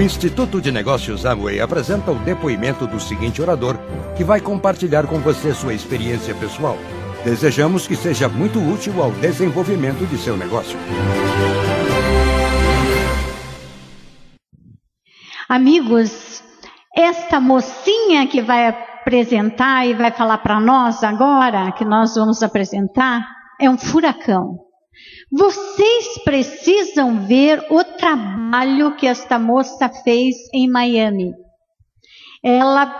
O Instituto de Negócios Amway apresenta o depoimento do seguinte orador, que vai compartilhar com você sua experiência pessoal. Desejamos que seja muito útil ao desenvolvimento de seu negócio. Amigos, esta mocinha que vai apresentar e vai falar para nós agora, que nós vamos apresentar, é um furacão. Vocês precisam ver o trabalho que esta moça fez em Miami. Ela,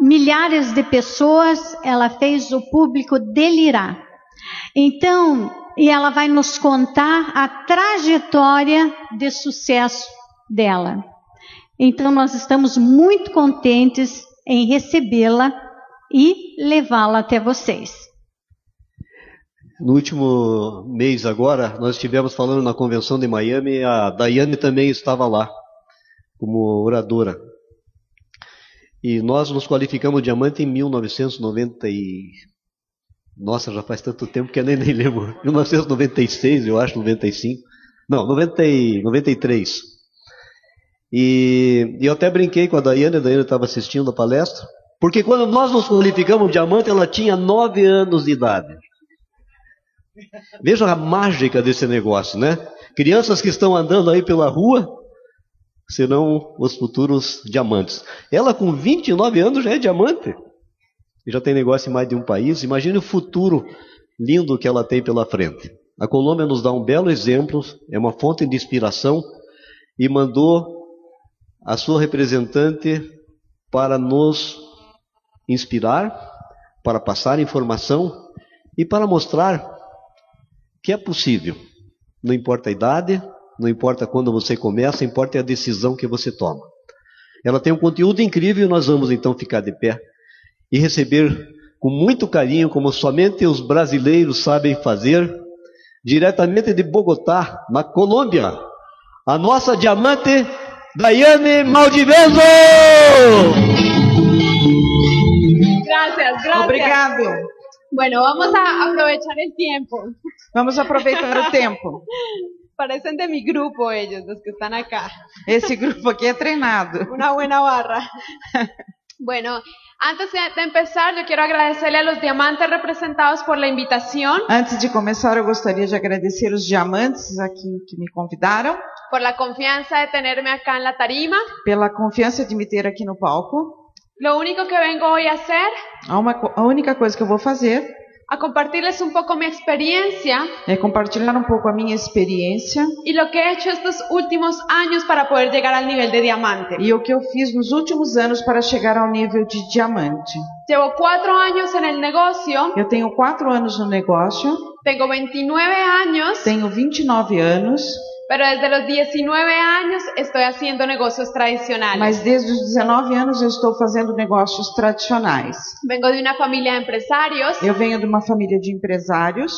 milhares de pessoas, ela fez o público delirar. Então, e ela vai nos contar a trajetória de sucesso dela. Então, nós estamos muito contentes em recebê-la e levá-la até vocês. No último mês agora, nós estivemos falando na convenção de Miami, a Daiane também estava lá, como oradora. E nós nos qualificamos diamante em 1990 e... Nossa, já faz tanto tempo que eu nem, nem lembro. 1996, eu acho, 95. Não, 90 e... 93. E, e eu até brinquei com a Daiane, a Daiane estava assistindo a palestra, porque quando nós nos qualificamos diamante, ela tinha 9 anos de idade. Veja a mágica desse negócio, né? Crianças que estão andando aí pela rua serão os futuros diamantes. Ela com 29 anos já é diamante. Já tem negócio em mais de um país. Imagine o futuro lindo que ela tem pela frente. A Colômbia nos dá um belo exemplo, é uma fonte de inspiração e mandou a sua representante para nos inspirar, para passar informação e para mostrar que é possível. Não importa a idade, não importa quando você começa, importa a decisão que você toma. Ela tem um conteúdo incrível e nós vamos então ficar de pé e receber com muito carinho, como somente os brasileiros sabem fazer, diretamente de Bogotá, na Colômbia, a nossa diamante Daiane Maldiveso! Gracias, gracias. Obrigado. Bueno, vamos a aprovechar el tiempo. Vamos aproveitar o tempo. Parecen de mi grupo ellos, los que están acá. Esse grupo aqui é treinado. Una buena barra. Bueno, antes de empezar, yo quiero agradecerle a los diamantes representados por la invitación, Antes de começar, eu gostaria de agradecer os diamantes aqui que me convidaram, por la confianza de tenerme acá en la tarima. pela confiança de me ter aqui no palco. Lo único que vengo hoy a hacer, A, uma a única coisa que eu vou fazer a compartirles un poco mi experiencia é compartilhar um pouco a minha experiência y lo que he hecho estos últimos años para poder llegar al nivel de diamante. e o que eu fiz nos últimos anos para chegar ao nível de diamante. Llevo cuatro años en el negocio, Eu tenho quatro anos no negócio, tengo 29 años, tenho 29 anos, pero desde los 19 años estoy haciendo negocios tradicionales. mas desde os 19 anos eu estou fazendo negócios tradicionais. Vengo de una familia de empresarios Eu venho de uma família de empresários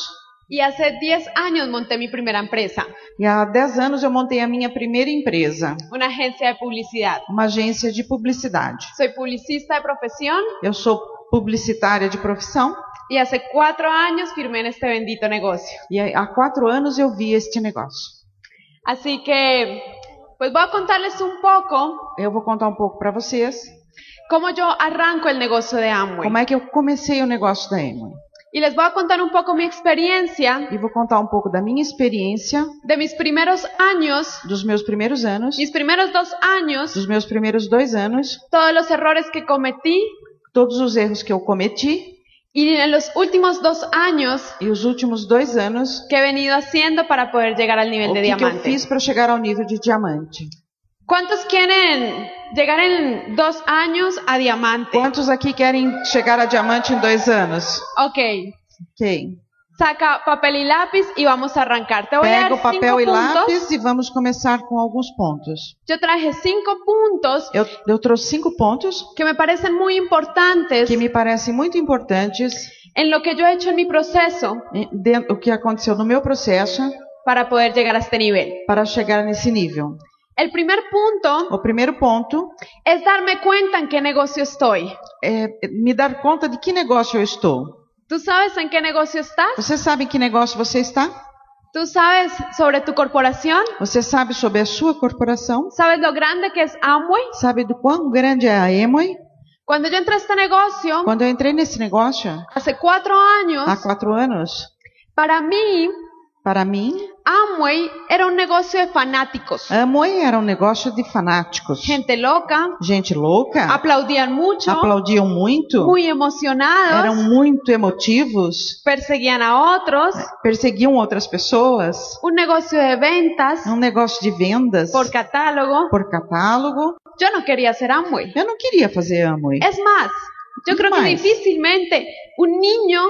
y hace 10 años monté mi primera empresa, e há 10 anos eu montei a minha primeira empresa, una agencia de publicidad. uma agência de publicidade. Soy publicista de profesión Eu sou publicitária de profissão y hace cuatro años firmé en este bendito negocio. e há quatro anos eu vi este negócio. Así que, pues voy a contarles un poco Eu vou contar um pouco para vocês cómo yo arranco el negocio de Amway. como é que eu comecei o negócio da Amway. Y les voy a contar un poco mi experiencia E vou contar um pouco da minha experiência, de mis primeros años, dos meus primeiros anos, mis primeros dos años, dos meus primeiros dois anos, todos los errores que cometí todos os erros que eu cometi y en los últimos dos años e os últimos dois anos, que he venido haciendo para poder llegar al nivel o de que, que eu diamante. fiz para chegar ao nível de diamante. ¿Cuántos quieren llegar en dos años a diamante? Quantos aqui querem chegar a diamante em dois anos? Ok, Ok. Saca papel y lápiz y vamos a arrancar. Te voy a Pega o papel e puntos. lápis e vamos começar com alguns pontos. Yo traje cinco puntos Eu, eu trouxe cinco pontos que me parecen muy importantes que me parecem muito importantes en lo que yo he hecho en mi proceso em- o que aconteceu no meu processo para poder llegar a este nivel. para chegar nesse nível. El primer punto O primeiro ponto es darme cuenta en qué negocio estoy. é me dar conta de que negócio eu estou. ¿Tú sabes en qué negocio estás? Você sabe em que negócio você está? ¿Tú sabes sobre tu corporación? Você sabe sobre a sua corporação? ¿Sabes lo grande que es Amway? Sabe do quão grande é a Emoi? Cuando yo entré a este negocio, Quando eu entrei nesse negócio, hace cuatro años, há quatro anos, para mí, para mim, Amway era un negocio de fanáticos. Amway era um negócio de fanáticos. Gente loca, Gente louca, aplaudían mucho, aplaudiam muito, eram emocionados, muito emotivos, perseguían a otros, perseguiam outras pessoas. un negocio de ventas É um negócio de vendas por catálogo. por catálogo. Yo no quería ser Amway. Eu não queria fazer Amway. Es más, yo creo que Más. difícilmente un niño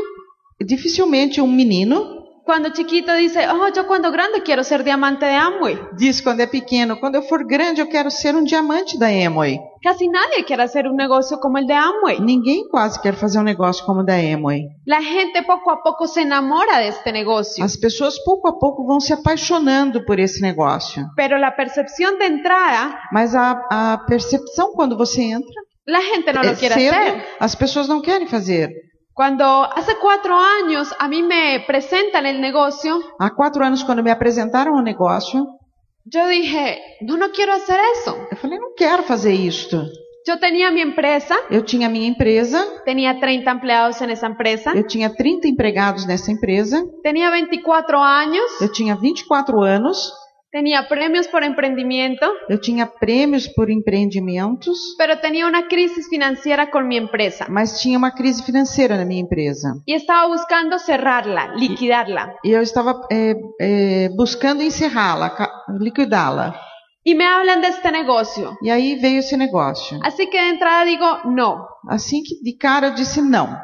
Dificilmente um menino cuando chiquito dice, oh, yo cuando grande quiero ser diamante de Amway. diz quando é pequeno, quando eu for grande eu quero ser um diamante da Amway. Casi nadie quiere hacer un negocio como el de Amway. Ninguém quase quer fazer um negócio como o da Amway. La gente poco a poco se enamora de este negocio. As pessoas pouco a pouco vão se apaixonando por esse negócio. Pero la percepción de entrada, Mas a, a percepção quando você entra la gente no é lo quiere cedo, hacer. as pessoas não querem fazer. Cuando hace cuatro años a mí me presentan el negocio, Há quatro anos, quando me apresentaram o negócio, yo dije, no, no quiero hacer eso. eu falei, não quero fazer isto. Yo tenía mi empresa, Eu tinha minha empresa, tenía 30 empleados en esa empresa, eu tinha 30 empregados nessa empresa, tenía 24 años, eu tinha 24 anos, tenía premios por emprendimiento, eu tinha prêmios por empreendimentos, pero tenía una crisis financiera con mi empresa mas tinha uma crise financeira na minha empresa. y estaba buscando cerrarla, liquidarla. E eu estava é, é, buscando encerrá-la, liquidá-la. Y me hablan de este negocio. E aí veio esse negócio. Así que de entrada digo, no. Assim que de cara eu disse não.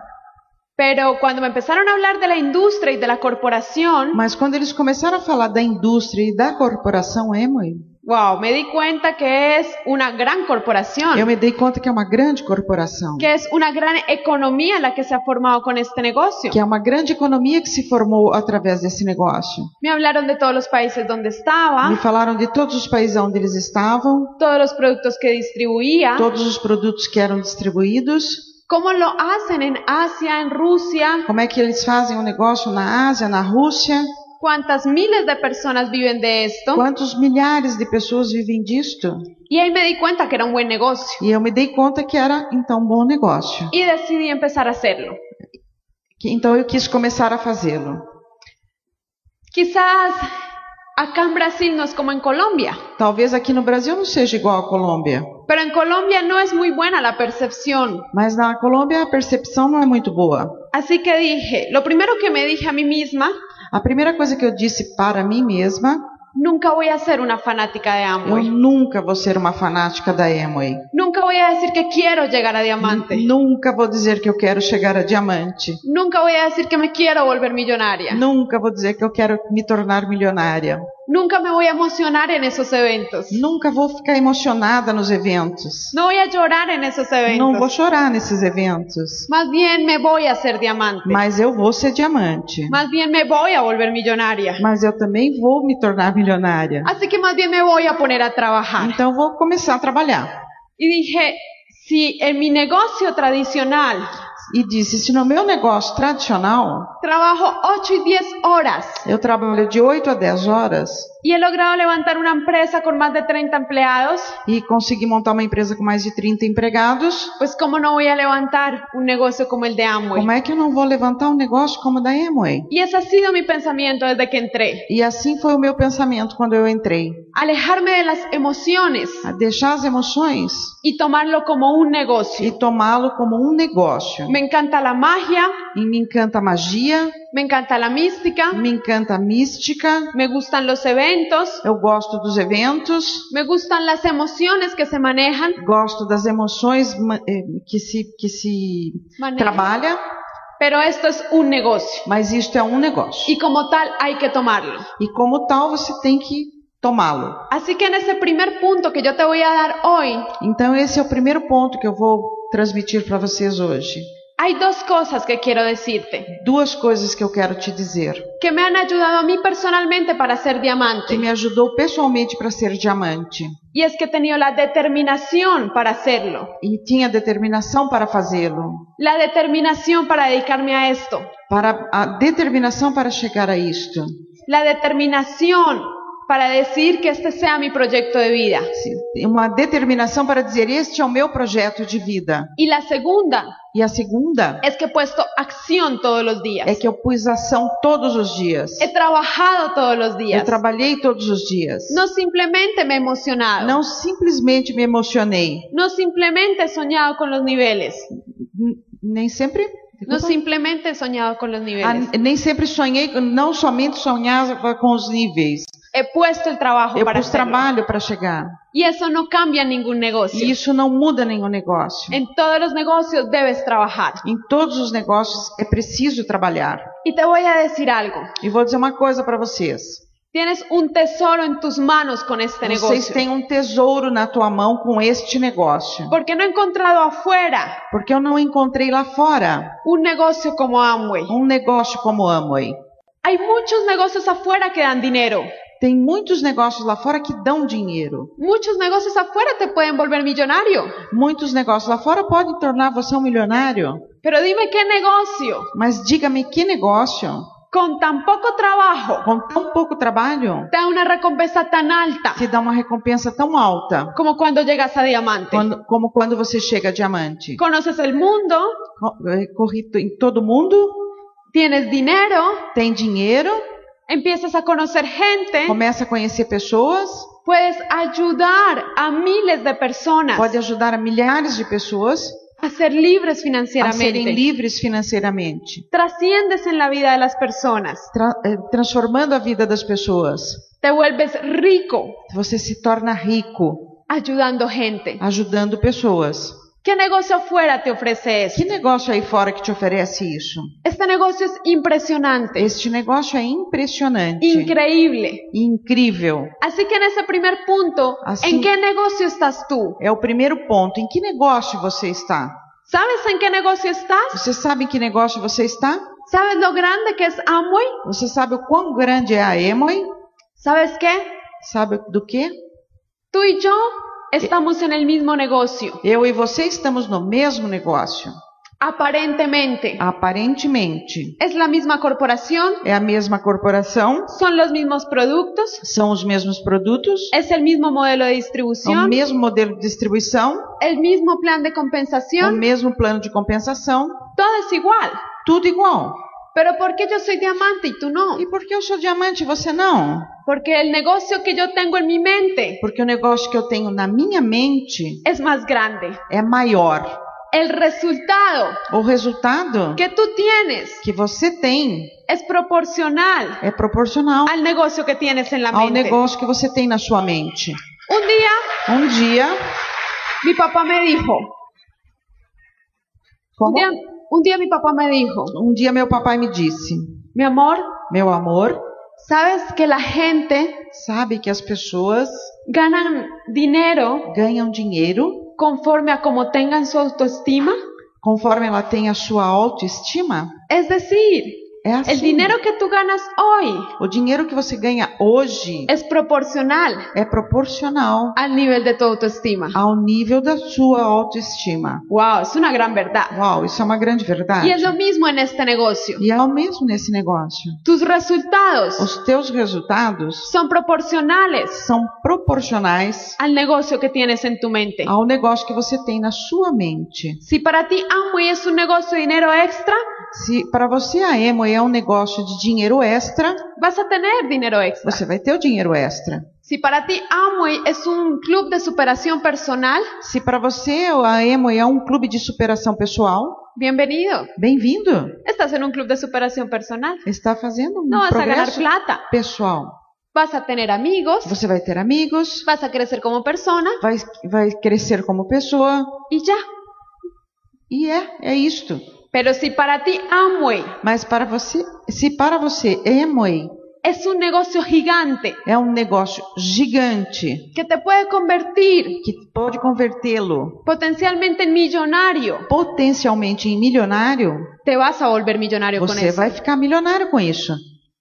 Pero cuando me empezaron a hablar de la industria y de la corporación, Mas quando eles começaram a falar da indústria e da corporação Emoi, wow, me di cuenta que es una gran corporación, eu me dei conta que é uma grande corporação. que es una gran economía la que se ha formado con este negocio. Que é uma grande economia que se formou através desse negócio. Me hablaron de todos los países donde estaba, Me falaram de todos os países onde eles estavam, todos los productos que distribuía, todos os produtos que eram distribuídos, cómo lo hacen en Asia, en Rusia, como é que eles fazem o negócio na Ásia, na Rússia, cuántas miles de personas viven de esto. quantos milhares de pessoas vivem disto. Y ahí me di cuenta que era un buen negocio E eu me dei conta que era então um bom negócio. y decidí empezar a hacerlo. Que- Então eu quis começar a fazê-lo. Quizás acá en Brasil no es como en Colombia, Talvez aqui no Brasil não seja igual à Colômbia, pero en Colombia no es muy buena la percepción. mas na Colômbia a percepção não é muito boa. Así que dije, lo primero que me dije a mí misma, A primeira coisa que eu disse para mim mesma, nunca voy a ser una fanática de eu Amway. nunca vou ser uma fanática da Amway. Nunca voy a decir que quiero llegar a diamante. Nunca vou dizer que eu quero chegar a diamante. Nunca voy a decir que me quiero volver millonaria. Nunca vou dizer que eu quero me tornar milionária. Nunca me voy a emocionar en esos eventos. Nunca vou ficar emocionada nos eventos. No voy a llorar en esos Não vou eventos. chorar nesses eventos. Más bien me voy a hacer diamante. Mas eu vou ser diamante. Más bien me voy a volver millonaria. Mas eu também vou me tornar milionária. Así que más bien me voy a poner a trabajar. Então vou começar a trabalhar. Y dije, si en mi negocio tradicional E disse: se no meu negócio tradicional trabajo 8 y 10 horas. eu trabalho de 8 a 10 horas y he logrado levantar una empresa con más de 30 empleados, e consegui montar uma empresa com mais de 30 empregados, pues cómo no voy a levantar un negocio como el de Amway. como é que eu não vou levantar um negócio como o da Amway? Y ese ha sido mi pensamiento desde que entré. E assim foi o meu pensamento quando eu entrei. Alejarme de las emociones A deixar as emoções y tomarlo como un negocio. e tomá-lo como um negócio. Me encanta la magia, E me encanta a magia, me encanta la mística, me encanta a mística, me gustan los eventos, eu gosto dos eventos, me gustan las emociones que se manejan. gosto das emoções eh, que se, que se manejan. trabalha, Pero esto es un negocio mas isto é um negócio. y como tal hay que tomarlo. E como tal, você tem que tomá-lo. Así que en ese primer punto que yo te voy a dar hoy, Então, esse é o primeiro ponto que eu vou transmitir para vocês hoje. Hay dos cosas que quiero decirte Duas coisas que eu quero te dizer, que me han ayudado a mí personalmente para ser que diamante. me ajudou pessoalmente para ser diamante. Y es que he tenido la determinación para hacerlo, E tinha determinação para fazê-lo. la determinación para dedicarme a esto. Para a determinação para chegar a isto. la determinación para decir que este sea mi proyecto de vida. Uma determinação para dizer: Este é o meu projeto de vida. Y la segunda E a segunda es que he puesto acción todos los días. é que eu pus ação todos os dias. He trabajado todos los Eu días. trabalhei todos os dias. No simplemente me emocionado. Não simplesmente me emocionei. No simplemente he soñado con los niveles. N- Nem sempre. No simplemente he soñado con los Ah, nem sempre sonhei, não somente sonhava com os níveis. He puesto el trabajo Eu para pus hacerlo. trabalho para chegar. Y eso no cambia ningún negocio. E isso não muda nenhum negócio. En todos los negocios debes trabajar. Em todos os negócios é preciso trabalhar. Y te voy a decir algo. E vou dizer uma coisa para vocês. Tienes un tesoro en tus manos con este Vocês negocio. têm um tesouro na tua mão com este negócio. Porque no he encontrado afuera Porque eu não encontrei lá fora un negocio como Amway. um negócio como Amway. Hay muchos negocios afuera que dan dinero. Tem muitos negócios lá fora que dão dinheiro. Muchos negocios afuera te pueden volver millonario. Muitos negócios lá fora podem tornar você um milionário. Pero dime qué negocio Mas diga-me que negócio, con tan poco trabajo com tão pouco trabalho, da una recompensa tan alta te dá uma recompensa tão alta como cuando llegas a diamante. quando- como quando você chega a diamante. Conoces el mundo, eh, Corri em todo mundo, tienes dinero, tem dinheiro, empiezas a conocer gente, começa a conhecer pessoas, puedes ayudar a miles de personas pode ajudar a milhares de pessoas a ser libres a serem financieramente. livres financeiramente, Trasciendes en la vida de las personas, tra- eh, transformando a vida das pessoas. te vuelves rico Você se torna rico ayudando gente. ajudando pessoas. ¿Qué negocio afuera te ofrece eso? Que negócio aí fora que te oferece isso? Este negocio es impresionante, Este negócio é impressionante, increíble. incrível. Así que en ese primer punto, Así- ¿en qué negocio estás tú? É o primeiro ponto. Em que negócio você está? ¿Sabes en qué negocio estás? Você sabe em que negócio você está? ¿Sabes lo grande que es Amway? Você sabe o quão grande é a Emoi? ¿Sabes qué? Sabe do que? Tú y yo estamos en el mismo negocio, Eu e você estamos no mesmo negócio. aparentemente. Aparentemente. Es la misma corporación, É a mesma corporação, son los mismos productos, são os mesmos produtos, es el mismo modelo de é o distribución, mesmo modelo de distribuição, el mismo plan de o compensación, mesmo plano de compensação, todo es igual. tudo igual. Pero ¿por qué yo soy diamante y tú no? E por que eu sou diamante e você não? Porque el negocio que yo tengo en mi mente Porque o negócio que eu tenho na minha mente es más grande. é maior. El resultado O resultado que tú tienes que você tem es proporcional é proporcional al negocio que tienes en la ao mente. negócio que você tem na sua mente. Un día Um dia, mi papá me dijo, un como, día, un día mi papá me dijo, um dia meu papai me disse: mi amor, Meu amor, ¿sabes que la gente sabe que as pessoas ganan dinero ganham dinheiro conforme a como tengan su autoestima? conforme ela tem a sua autoestima? Es decir, É assim. el dinero que tú ganas hoy O dinheiro que você ganha hoje es proporcional é proporcional al nivel de tu autoestima. ao nível da sua autoestima. Wow, es una gran verdad. Uau, isso é uma grande verdade. Y es lo mismo en este negocio. E é o mesmo nesse negócio. Tus resultados Os teus resultados son proporcionales são proporcionais al negocio que tienes en tu mente. ao negócio que você tem na sua mente. Si para ti Amway es un negocio de dinero extra, Se para você a Emo é um negócio de dinheiro extra, vas a tener dinero extra. você vai ter o dinheiro extra. Si para ti Amway es un club de superación personal, Se para você a Emo é um clube de superação pessoal, bienvenido. bem-vindo. Estás en un club de superación personal. Está fazendo um No vas a progresso plata. pessoal. Vas a tener amigos, Você vai ter amigos, vas a crecer como persona vai, vai crescer como pessoa y ya. e é, é isto. Pero si para ti Amway Mas para você, se para você Amway es un negocio gigante é um negócio gigante que te puede convertir que pode convertê-lo potencialmente en millonario, potencialmente em milionário, te vas a volver millonario con você eso. vai ficar milionário com isso.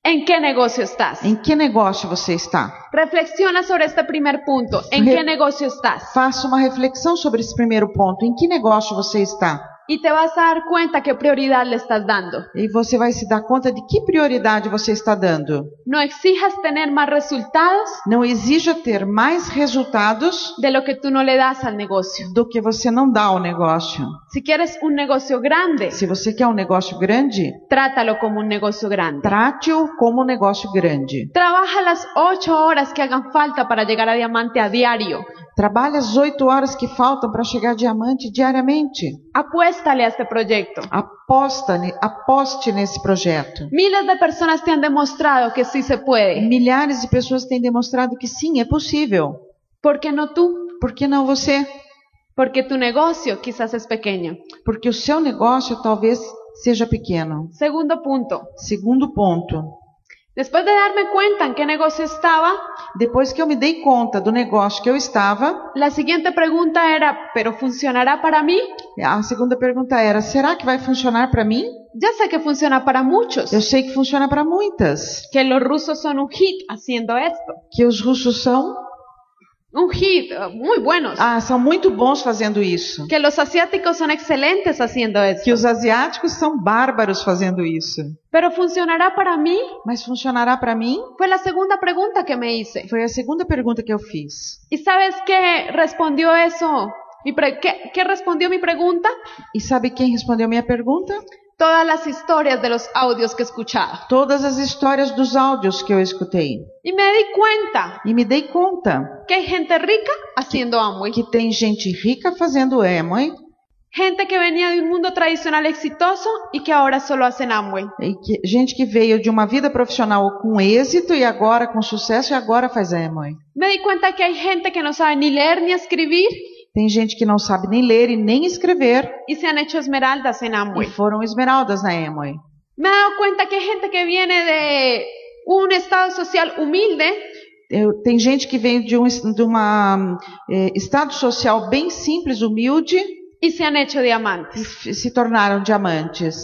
¿En qué negocio estás? Em que negócio você está? Reflexiona sobre este primer punto. ¿En Re- qué negocio estás? Faça uma reflexão sobre esse primeiro ponto. Em que negócio você está? Y te vas a dar cuenta qué prioridad le estás dando. E você vai se dar conta de que prioridade você está dando. No exijas tener más resultados Não exija ter mais resultados de lo que tú no le das al negocio. do que você não dá ao negócio. Si quieres un negocio grande, Se você quer um negócio grande, trátalo como un negocio grande. trate-o como um negócio grande. Trabaja las ocho horas que hagan falta para llegar a diamante a diario. Trabalhe as oito horas que faltam para chegar diamante diariamente. Apuéstale a este proyecto. Aposta, aposte nesse projeto. Miles de personas te han demostrado que sí se puede. Milhares de pessoas têm demonstrado que sim, é possível. ¿Por qué no tú? Por que não você? Porque tu negocio quizás es pequeño. Porque o seu negócio talvez seja pequeno. Segundo punto. Segundo ponto. Después de darme cuenta en qué negocio estaba, Depois que eu me dei conta do negócio que eu estava, la siguiente pregunta era, ¿pero funcionará para mí? a segunda pergunta era: será que vai funcionar para mim? Ya sé que funciona para muchos. Eu sei que funciona para muitas. Que los rusos son un hit haciendo esto. Que os russos são, Un hit, eh, muy buenos. ah, são muito bons fazendo isso. Que los asiáticos son excelentes haciendo esto. Que os asiáticos são bárbaros fazendo isso. Pero funcionará para mí? Mas funcionará para mim? Fue la segunda pregunta que me hice. Foi a segunda pergunta que eu fiz. ¿Y sabes qué respondió eso? Mi pre- ¿Qué, qué respondió mi pregunta? E sabe quem respondeu minha pergunta? Todas las historias de los audios que escuchaba. Todas as histórias dos áudios que eu escutei. Y me di cuenta E me dei conta que hay gente rica haciendo Amway. que tem gente rica fazendo Amway Gente que venía de un mundo tradicional exitoso y que ahora solo hacen Amway. e que, gente que veio de uma vida profissional com êxito e agora com sucesso e agora faz Amway. Me di cuenta que hay gente que no sabe ni leer ni escribir Tem gente que não sabe nem ler e nem escrever y se han hecho esmeraldas en e Amway. foram esmeraldas na Amway. Me he dado cuenta que hay gente que viene de un estado social humilde Eu- tem gente que vem de um es- de uma eh, estado social bem simples, humilde y se han hecho e diamantes. f- se tornaram diamantes.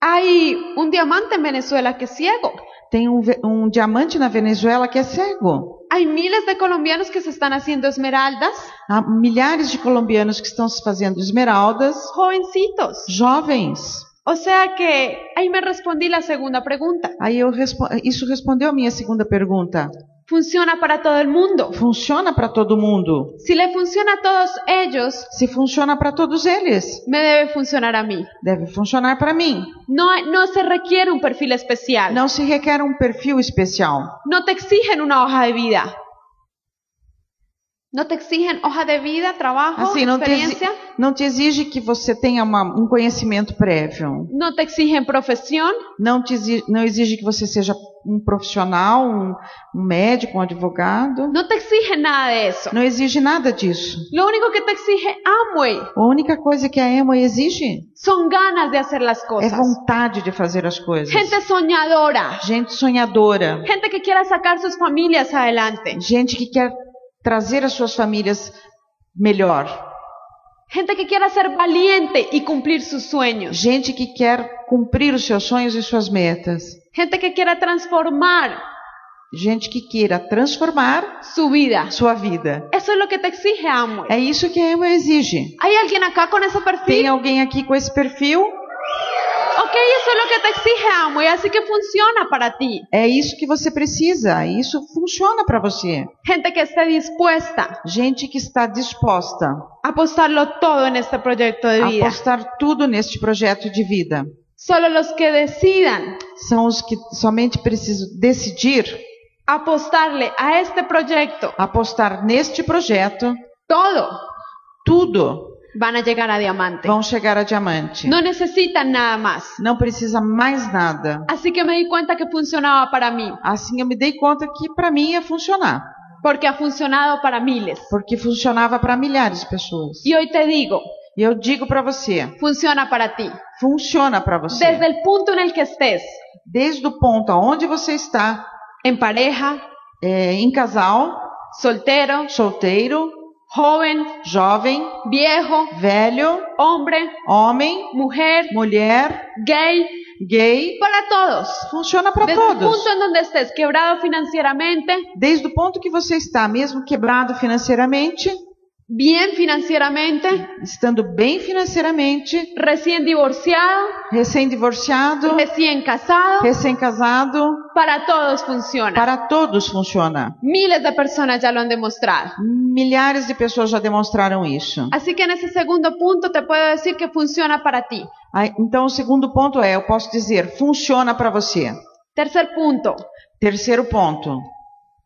Hay un diamante en Venezuela que es ciego. Tem um, um diamante na Venezuela que é cego. Hay miles de colombianos que se están haciendo esmeraldas, Há milhares de colombianos que estão se fazendo esmeraldas, jovencitos. jovens. O sea que ahí me respondí la segunda pregunta. Aí eu respo- isso respondeu a minha segunda pergunta. ¿Funciona para todo el mundo? Funciona para todo mundo? Si le funciona a todos ellos, Se funciona para todos eles, me debe funcionar a mí. deve funcionar para mim. No, no se requiere un perfil especial. Não se requer um perfil especial. No te exigen una hoja de vida. No te exigen hoja de vida, trabajo, Assim, não te, exi- experiencia. não te exige que você tenha uma- um conhecimento prévio. No te exigen profesión. Não, te exige, não exige que você seja um profissional, um, um médico, um advogado. No te exigen nada de eso. Não exige nada disso. Lo único que te exige Amway A única coisa que a Emo exige son ganas de hacer las é cosas. vontade de fazer as coisas. Gente soñadora. Gente sonhadora. Gente que quiera sacar sus familias adelante. Gente que quer trazer as suas famílias melhor. Gente que quiera ser valiente y cumplir sus sueños. Gente que quer cumprir os seus sonhos e suas metas. Gente que quiera transformar Gente que queira transformar su vida. sua vida. Eso es lo que te exige Amway. É isso que a Emo exige. ¿Hay alguien acá con ese Tem alguém aqui com esse perfil? Ok, eso es lo que te exige Amway, así que funciona para ti. É isso que você precisa. Isso funciona para você. Gente que esté dispuesta Gente que está disposta a apostarlo todo en este proyecto de vida. apostar tudo neste projeto de vida. Solo los que decidan São os que somente precisam decidir apostarle a este proyecto apostar neste projeto. todo, Tudo van a llegar a diamante. vão chegar a diamante. No necesitan nada más. Não precisa mais nada. Así que me di cuenta que funcionaba para mí, Assim eu me dei conta que para mim ia funcionar, porque ha funcionado para miles. porque funcionava para milhares de pessoas. Y hoy te digo, E eu digo para você, funciona para ti. funciona para você. Desde el punto en el que estés, Desde o ponto aonde você está, en pareja, é, em casal, soltero, solteiro, joven, jovem, viejo, velho, hombre, homem, mujer, mulher, gay, gay, para todos. funciona para Desde el todos. punto en donde estés quebrado financieramente, Desde o ponto que você está, mesmo quebrado financeiramente, bien financieramente, estando bem financeiramente, recién divorciado, recém-divorciado, recién casado, recém-casado, para todos funciona. para todos funciona. Miles de personas ya lo han demostrado. Milhares de pessoas já demonstraram isso. Así que en ese segundo punto te puedo decir que funciona para ti. Então, o segundo ponto é, eu posso dizer, funciona para você. Tercer punto. Terceiro ponto,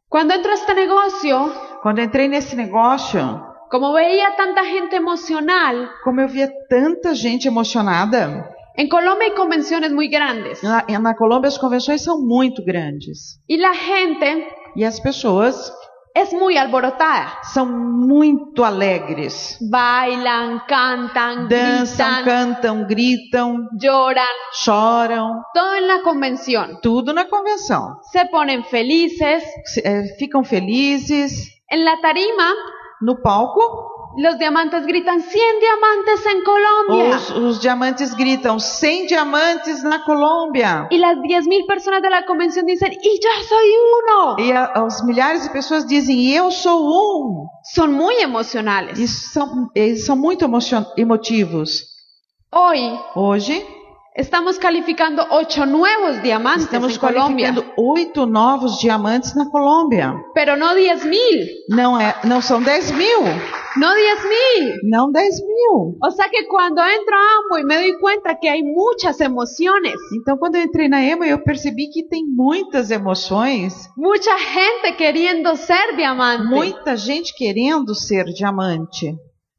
Cuando entro a este negocio, quando entrei nesse negócio, como veía tanta gente emocional, como eu via tanta gente emocionada, en Colombia hay convenciones muy grandes na, na Colômbia as convenções são muito grandes. y la gente E as pessoas es muy alborotada. são muito alegres. Bailan, cantan, Dançam, gritan, cantam, gritam, lloran, choram, todo en la convención. tudo na convenção. Se ponen felices. Se- eh, ficam felizes. En la tarima, No palco, los diamantes gritan 100 diamantes en Colombia. os, os diamantes gritam 100 diamantes na Colômbia. Y las 10.000 personas de la convención dicen, y yo soy uno. E a, os milhares de pessoas dizem, eu sou um. Son muy emocionales. E são, eles são muito emocion- emotivos. Hoy Hoje, estamos calificando 8 nuevos diamantes estamos Colombia, qualificando oito novos diamantes na Colômbia. pero no 10.000, Não, é, não são 10 mil, no 10.000. não 10 mil. O sea que cuando entro a Amway me doy cuenta que hay muchas emociones, Então, quando eu entrei na EMA, eu percebi que tem muitas emoções, mucha gente queriendo ser diamante, muita gente querendo ser diamante,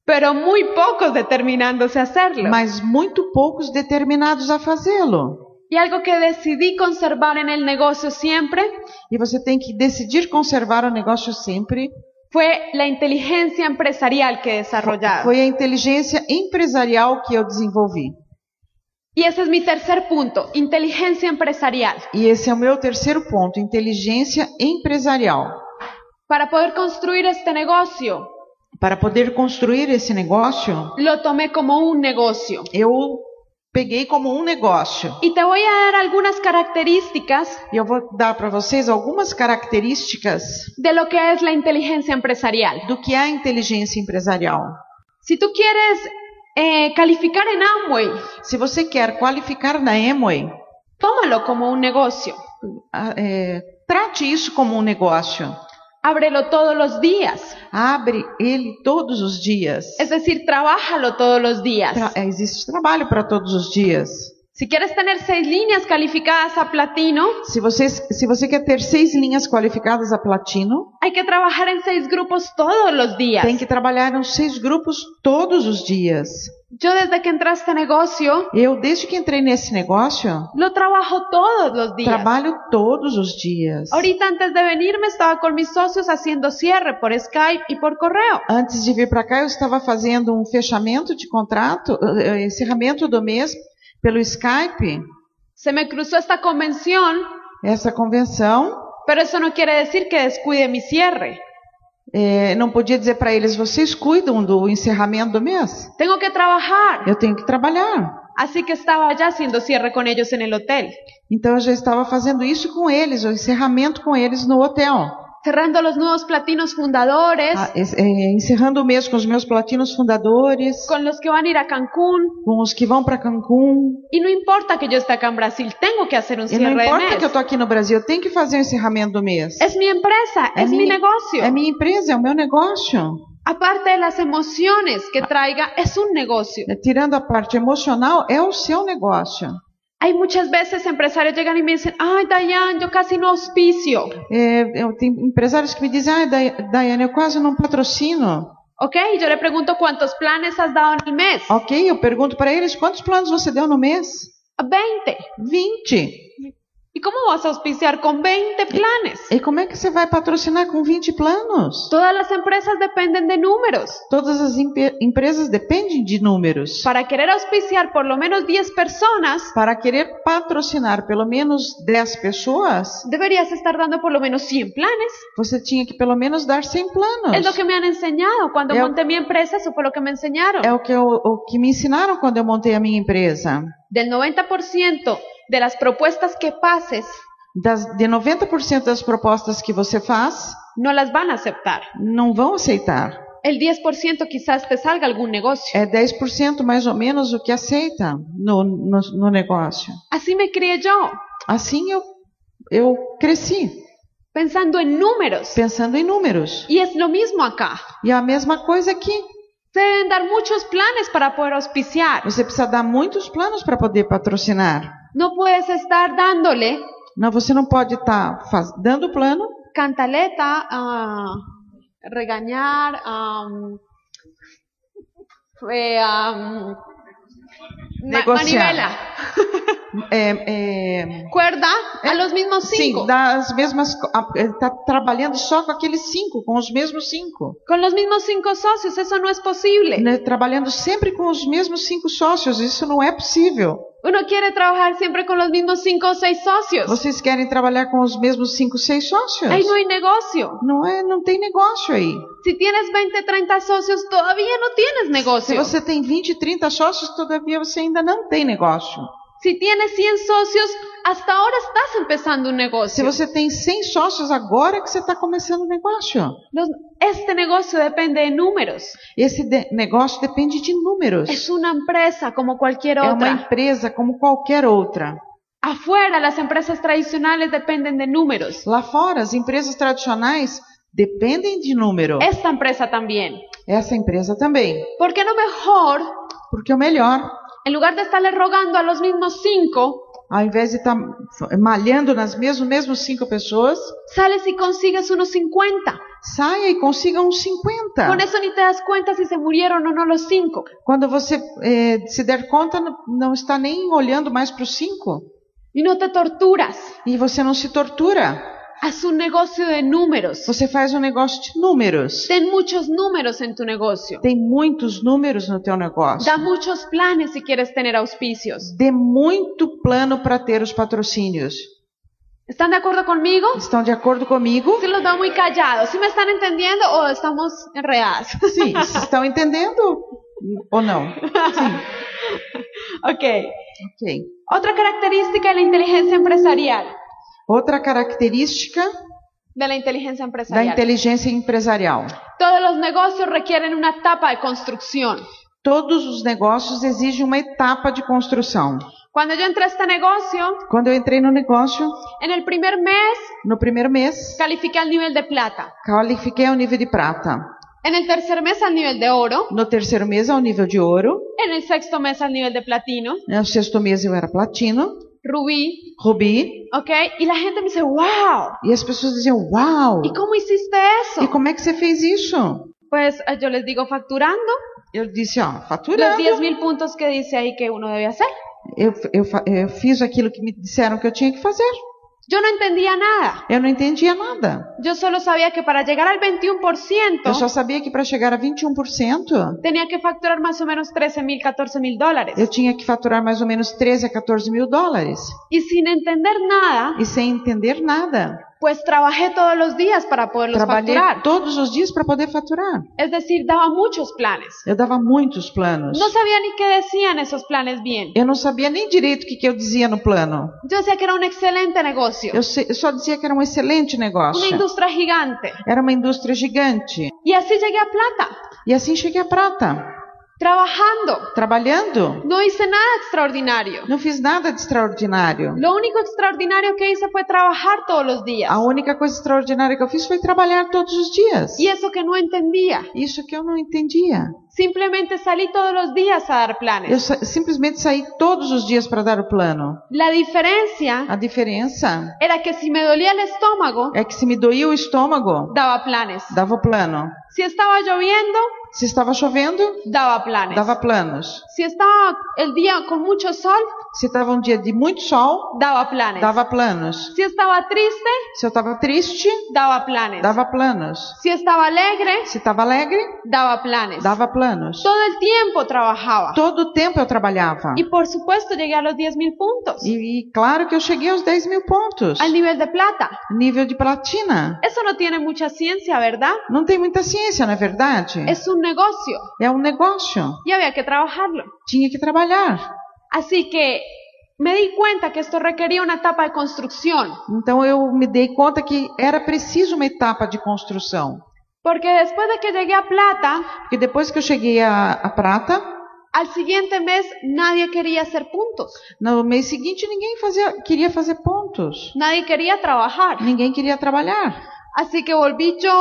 pero muy pocos determinándose a hacerlo. mas muito poucos determinados a fazê-lo. Y algo que decidí conservar en el negocio siempre E você tem que decidir conservar o negócio sempre. fue la inteligencia empresarial que he desarrollado. Foi a inteligência empresarial que eu desenvolvi. Y ese es mi tercer punto, inteligencia empresarial. E esse é o meu terceiro ponto, inteligência empresarial. Para poder construir este negocio, Para poder construir esse negócio, lo tomé como un negocio. eu peguei como um negócio. Y te voy a dar algunas características E eu vou dar para vocês algumas características de lo que es la inteligencia empresarial. do que é a inteligência empresarial. Si tú quieres eh, calificar en Amway, Se você quer qualificar na Amway, tómalo como un negocio. ah, é, trate isso como um negócio. Ábrelo todos los días. Abre ele todos os dias. Es decir, trabájalo todos los días. Tra- é, existe trabalho para todos os dias. Si quieres tener seis líneas calificadas a platino, Se você, se você quer ter seis linhas qualificadas a platino, hay que trabajar en seis grupos todos los días. tem que trabalhar nos seis grupos todos os dias. Yo desde que entré a este negocio, Eu, desde que entrei nesse negócio, lo trabajo todos los días. trabalho todos os dias. Ahorita antes de venirme estaba con mis socios haciendo cierre por Skype y por correo. Antes de vir para cá, eu estava fazendo um fechamento de contrato, eh, encerramento do mês pelo Skype, Se me cruzó esta convención, essa convenção. pero eso no quiere decir que descuide mi cierre. eh, não podia dizer para eles, vocês cuidam do encerramento do mês? Tengo que trabajar. Eu tenho que trabalhar. Así que estaba ya haciendo cierre con ellos en el hotel, Então eu já estava fazendo isso com eles, o encerramento com eles no hotel. Cerrando los nuevos platinos fundadores, Ah, eh, encerrando o mês com os meus platinos fundadores, con los que van a ir a Cancún. com os que vão para Cancún. Y no importa que yo esté acá en Brasil, tengo que hacer un E não cierre de importa mes. que eu estou aqui no Brasil, eu tenho que fazer o encerramento do mês. Es mi empresa, É es mi minha- negocio. É minha empresa, é o meu negócio. Aparte de las emociones que traiga, es un negocio. É, Tirando a parte emocional, é o seu negócio. Hay muchas veces empresarios llegan y me dicen, ay, Dayan, yo casi no auspicio. É, eu tenho empresários que me dizem, ah, Daiane, eu quase não patrocino. Ok, yo le pregunto cuántos planes has dado en el mes. Ok, eu pergunto para eles, quantos planos você deu no mês? 20. 20. ¿Y cómo vas a auspiciar con 20 planes? E como é que você vai patrocinar com 20 planos? Todas las empresas dependen de números. Todas as empresas dependem de números. Para querer auspiciar por lo menos 10 personas, Para querer patrocinar pelo menos 10 pessoas, deberías estar dando por lo menos 100 planes. você tinha que pelo menos dar 100 planos. Es lo que me han enseñado. Cuando Eu- monté mi empresa, eso fue lo que me enseñaron. É o que, eu, o que me ensinaram quando eu montei a minha empresa. Del 90% de las propuestas que pases, Das, de 90% das propostas que você faz, no las van a aceptar. não vão aceitar. el 10% quizás te salga algún negocio. É 10% mais ou menos o que aceita no, no, no negócio. Así me crié yo, Assim eu, eu cresci, pensando en números. pensando em números. Y es lo mismo acá. E a mesma coisa aqui. Deben dar muchos planes para poder auspiciar. Você precisa dar muitos planos para poder patrocinar. No puedes estar dándole Não, você não pode estar dando plano, cantaleta, ah, regañar, am, eh, am, ma- Negociar. manivela, é, é, cuerda a los mismos cinco. sim, dar as mesmas. Está trabalhando só com aqueles cinco, com os mesmos cinco. Con los mismos cinco socios, eso no es posible. Né, Trabalhando sempre com os mesmos cinco sócios, isso não é possível. Uno quiere trabajar siempre con los mismos cinco o seis socios. Vocês querem trabalhar com os mesmos cinco, seis sócios? Ahí no hay negocio. Não é, não tem negócio aí. Si tienes 20, 30 socios, todavía no tienes Se negocio. você tem 20, 30 sócios, todavia você ainda não tem negócio. Si tienes 100 socios, hasta ahora estás empezando un Se negocio. você tem 100 sócios, agora que você está começando o negócio. Los- este negocio depende de números. Esse de- negócio depende de números. Es una empresa como cualquier É uma empresa como qualquer outra. Afuera, las empresas tradicionales dependen de números. Lá fora, as empresas tradicionais dependem de número. Esta empresa también. Essa empresa também. ¿Por qué no mejor, Porque o melhor, en lugar de estarle rogando a los mismos cinco, ao invés de estar malhando nas mesmas, mesmas cinco pessoas, sales y consigues unos 50? saia e consiga uns 50. Con eso ni te das cuenta si se murieron o no los cinco. Quando você eh, se der conta, não- não está nem olhando mais para os cinco. Y no te torturas. E você não se tortura. Haz un negocio de números. Você faz um negócio de números. Ten muchos números en tu negocio. Tem muitos números no teu negócio. Da muchos planes si quieres tener auspicios. Dê muito plano para ter os patrocínios. ¿Están de acuerdo conmigo? Estão de acordo comigo? Sí los veo muy callados. ¿Sí me están entendiendo o estamos enredadas? Sim, vocês estão entendendo ou não? Sim, ok. ok. Otra característica de la inteligencia empresarial. Outra característica De la inteligencia da empresarial. inteligência empresarial. Todos los negocios requieren una etapa de construcción. Todos os negócios exigem uma etapa de construção. Cuando yo entré a este negocio, Quando eu entrei no negócio, en primer mes no primeiro mês, califiqué al nivel de plata. qualifiquei ao nível de prata. En el tercer mes al nivel de oro. No terceiro mês, ao nível de ouro. En el sexto mes al nivel de platino. No sexto mês, eu era platino, Rubí. rubi. ¿Ok? Y la gente me dice, wow. E as pessoas diziam: Uau! ¿Y cómo hiciste E eso? como é que você fez isso? Pues eh, yo les digo facturando Eu disse: Ó, faturando. 10 mil puntos que dice ahí que uno debe hacer. Eu, eu, eu fiz aquilo que me disseram que eu tinha que fazer. Yo no entendía nada. Eu não entendia nada. Yo solo sabía que para llegar al 21% Eu só sabia que para chegar a 21%, tenía que facturar más o menos 13 mil, 14 mil dólares. eu tinha que faturar mais ou menos 13 a 14 mil dólares. Y sin entender nada, E sem entender nada. Pues trabajé todos los días para poderlos Trabalhei facturar. todos os dias para poder faturar. Es decir, daba muchos planes. Eu dava muitos planos. No sabía ni qué decían esos planes bien. Eu não sabia nem direito o que, que eu dizia no plano. Yo decía que era un excelente negocio, Eu, se- eu só dizia que era um excelente una negócio. industria gigante. Era uma indústria gigante. Y así llegué a plata, E assim cheguei a prata. Trabajando. Trabalhando. No hice nada extraordinario. Não fiz nada de extraordinário. Lo único extraordinario que hice fue trabajar todos los días. A única coisa extraordinária que eu fiz foi trabalhar todos os dias. Y eso que no entendía. Isso que eu não entendia. Simplemente salí todos los días a dar Eu planes. sa- simplesmente saí todos os dias para dar o plano. La diferencia A diferença era que si me dolía el estómago, é que se me doía o estômago, daba planes. dava o plano. Si estaba lloviendo, Se estava chovendo, daba planes. dava planos. Si estaba el día con mucho sol, Se estava um dia de muito sol, daba planes. dava planos. Si estaba triste, Se eu estava triste, daba planes. dava planos. Si estaba alegre, Se estava alegre, daba planes. dava planos. Todo el tiempo trabajaba. Todo o tempo eu trabalhava. Y por supuesto llegué a los 10 mil puntos. E, e claro que eu cheguei aos 10 mil pontos. Al nivel de plata. Nível de platina. Eso no tiene mucha ciencia, ¿verdad? Não tem muita ciência, não é verdade? Es un negocio É um negócio. y había que trabajarlo. Tinha que trabalhar. Así que me di cuenta que esto requería una etapa de construcción, Então eu me dei conta que era preciso uma etapa de construção. Porque después de que llegué a plata, Porque depois que eu cheguei a, a prata, al siguiente mes nadie quería hacer puntos, no mês seguinte ninguém fazia, queria fazer pontos. nadie quería trabajar. Ninguém queria trabalhar. Así que volví yo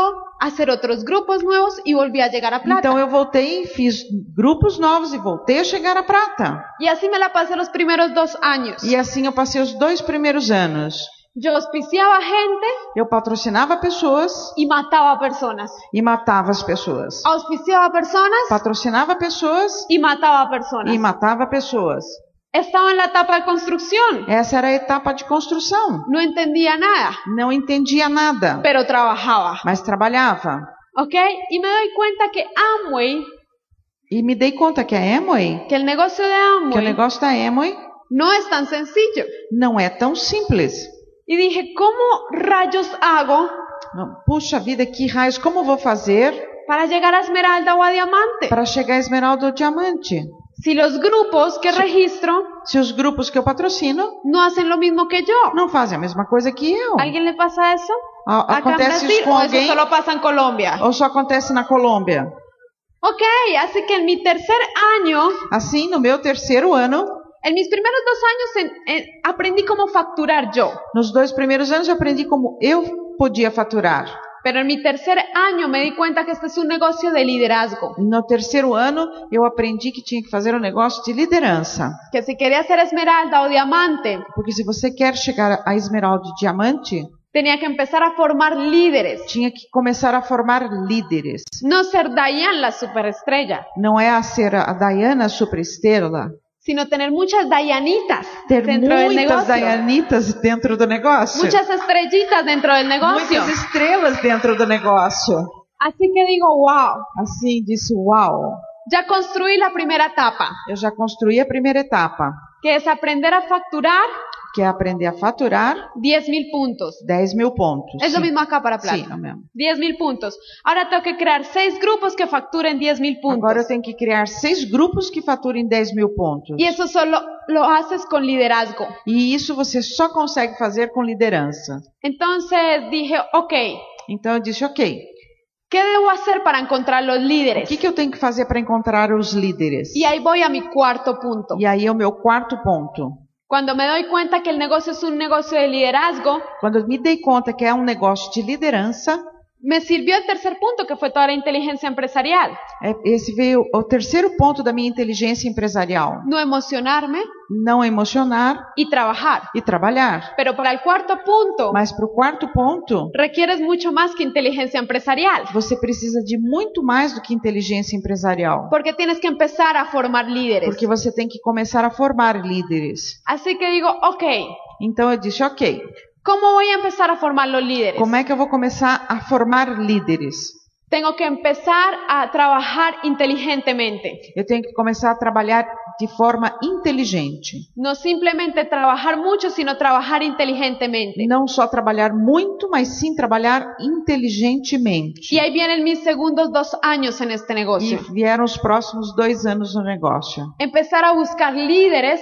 a hacer otros grupos nuevos y volví a llegar a plata. Então eu voltei, fiz grupos novos e voltei a chegar a prata. y así me la pasé los primeros dos años. E assim eu passei os dois primeiros anos. Yo auspiciaba gente Eu patrocinava pessoas y mataba personas. e matava as pessoas. Auspiciaba personas Patrocinava pessoas y mataba personas. e matava pessoas. Estaba en la etapa de construcción. Essa era a etapa de construção. No entendía nada, Não entendia nada, pero trabajaba. mas trabalhava. ¿Ok? Y me doy cuenta que Amway, E me dei conta que a Amway, que el negocio de que o Amway negócio da Amway no es tan sencillo. não é tão simples. Y dije, ¿cómo rayos hago Não, Puxa vida, que raios, como vou fazer para llegar a Esmeralda o a Diamante? para chegar a esmeralda ou diamante? Si los grupos que registro Se os grupos que eu patrocino no hacen lo mismo que yo. não fazem a mesma coisa que eu. ¿A alguien le pasa eso? A- Acontece Brasil isso com o alguém solo pasa en Colombia. ou só acontece na Colômbia? Ok, así que en mi tercer año, Assim, no meu terceiro ano, primeros dos años en- en- aprendí cómo facturar yo. nos dois primeiros anos, eu aprendi como eu podia faturar. Pero en mi tercer año me di cuenta que este es un negocio de liderazgo. No terceiro ano, eu aprendi que tinha que fazer um negócio de liderança. Que si quería ser esmeralda o diamante, Porque se você quer chegar a esmeralda e diamante, tenía que empezar a formar líderes. tinha que começar a formar líderes. No ser Diane la superestrella, Não é a ser a Diana superestrela, sino tener muchas Dianitas ter dentro del negocio. Dianitas dentro do negócio. Muchas estrellitas dentro del negocio. Muitas estrelas dentro do negócio. Así que digo, wow, Assim, disse, uau, ya construí la primera etapa, eu já construí a primeira etapa, que es aprender a facturar que é aprender a faturar 10 mil puntos. 10 mil pontos. Es lo Sim. mismo acá para plata. Sim, é o mesmo. 10 mil puntos. Ahora tengo que crear seis grupos que facturen 10 mil puntos. Agora eu tenho que criar seis grupos que faturem 10 mil pontos. Y eso solo lo haces con liderazgo. E isso você só consegue fazer com liderança. Entonces dije, ok, Então eu disse, ok, ¿qué debo hacer para encontrar los o líderes? que, que eu tenho que fazer para encontrar os líderes? Y ahí voy a mi cuarto punto. E aí é o meu quarto ponto. Cuando me doy cuenta que el negocio es un negocio de liderazgo, Quando me que é um negócio de liderança, me sirvió el tercer punto, que fue toda la inteligencia empresarial. é- esse veio o terceiro ponto da minha inteligência empresarial. No emocionarme Não emocionar y trabajar. e trabalhar. Pero para el cuarto punto, Mas para o quarto ponto, requieres mucho más que inteligencia empresarial. você precisa de muito mais do que inteligência empresarial. Porque tienes que empezar a formar líderes. Porque você tem que começar a formar líderes. Así que digo, ok, Então eu disse, ok, ¿cómo voy a empezar a formar los líderes? como é que eu vou começar a formar líderes? Tengo que empezar a trabajar inteligentemente. Eu tenho que começar a trabalhar de forma inteligente. No simplemente trabajar mucho, sino trabajar inteligentemente. Não só trabalhar muito, mas sim trabalhar inteligentemente. Y ahí vienen mis segundos dos años en este E vieram os próximos dois anos no negócio. Empezar a buscar líderes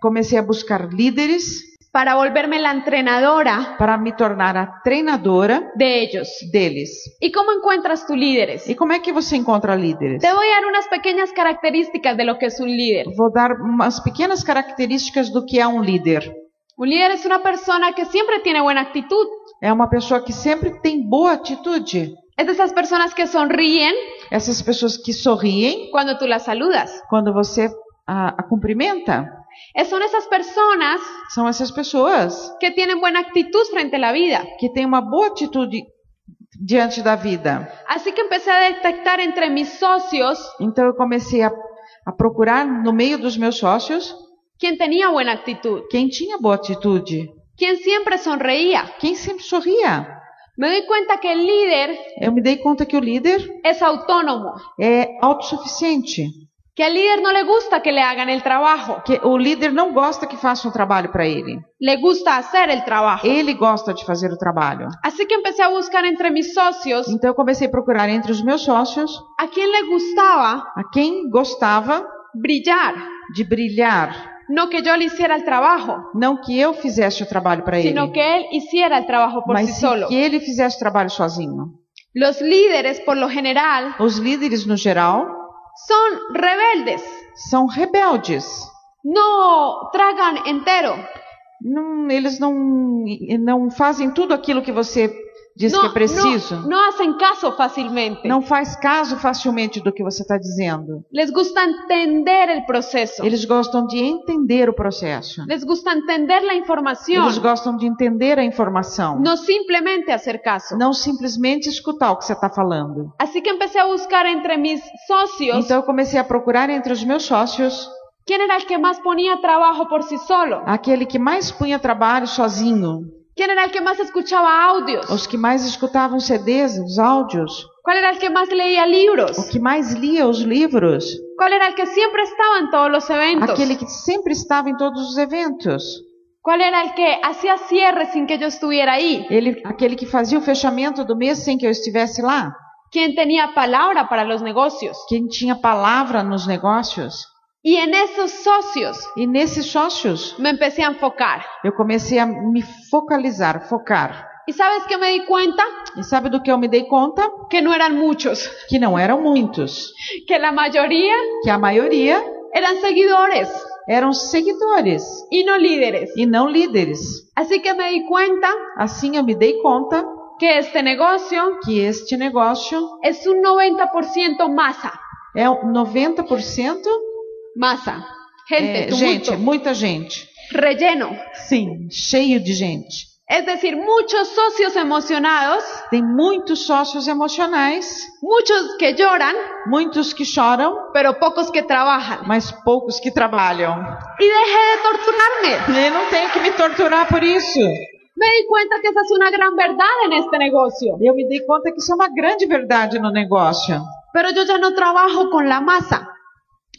Comecei a buscar líderes para volverme la entrenadora para me tornar a treinadora de ellos. deles. ¿Y cómo encuentras tus líderes? E como é que você encontra líderes? Te voy a dar unas pequeñas características de lo que es un líder. Vou dar umas pequenas características do que é um líder. Un líder es una persona que siempre tiene buena actitud. É uma pessoa que sempre tem boa atitude. Es de esas personas que sonríen Essas pessoas que sorriem cuando tú las saludas. quando você a, a cumprimenta. Es- Son esas personas São essas pessoas que tienen buena actitud frente a la vida. que têm uma boa atitude diante da vida. Así que empecé a detectar entre mis socios Então eu comecei a, a procurar no meio dos meus sócios quién tenía buena actitud, quem tinha boa atitude, quién siempre sonreía. quem sempre sorria. Me doy cuenta que el líder Eu me dei conta que o líder es autónomo, é autossuficiente, que al líder no le gusta que le hagan el trabajo, que o líder não gosta que faça um trabalho para ele. le gusta hacer el trabajo. Ele gosta de fazer o trabalho. Así que empecé a buscar entre mis socios Então eu comecei a procurar entre os meus sócios a quién le gustaba a quem gostava brillar, de brilhar, no que yo le hiciera el trabajo, não que eu fizesse o trabalho para ele, sino que él hiciera el trabajo por mas sí sim solo. que ele fizesse o trabalho sozinho. Los líderes, por lo general, Os líderes, no geral, son rebeldes. são rebeldes. No tragan entero. Não- eles não, não fazem tudo aquilo que você diz que é preciso. no hacen caso fácilmente. Não faz caso facilmente do que você está dizendo. Les gusta entender el proceso. Eles gostam de entender o processo. Les gusta entender. Eles gostam de entender a informação. No simplemente hacer caso. Não simplesmente escutar o que você está falando. Así que empecé a buscar entre mis socios Então eu comecei a procurar entre os meus sócios quién era el que más ponía trabajo por sí solo, aquele que mais punha trabalho sozinho, quién era el que más escuchaba audios, os que mais escutavam CDs, os áudios, cuál era el que más leía libros, o que mais lia os livros, cuál era el que siempre estaba en todos los eventos, aquele que sempre estava em todos os eventos, cuál era el que hacía cierre sin que yo estuviera ahí, ele, aquele que fazia o fechamento do mês sem que eu estivesse lá, quién tenía palabra para los negocios. quem tinha palavra nos negócios. Y en esos socios E nesses sócios me empecé a enfocar. eu comecei a me focalizar, focar. ¿Y sabes qué me di cuenta? E sabe do que eu me dei conta? Que no eran muchos, Que não eram muitos, que la mayoría que a maioria eran seguidores eram seguidores y no líderes. e não líderes. Así que me di cuenta Assim eu me dei conta que este negocio que este negócio es un 90% masa. é um 90% Masa. Gente, é, gente, muita gente. relleno. Sim, cheio de gente. Es decir, muchos socios emocionados, Tem muitos sócios emocionais, muchos que lloran, muitos que choram, pero pocos que trabajan. mas poucos que trabalham. Y dejé de torturarme. Eu não tenho que me torturar por isso. Me di cuenta que esa es una gran verdad en este negocio. Eu me dei conta que isso é uma grande verdade no negócio. Pero yo ya no trabajo con la masa,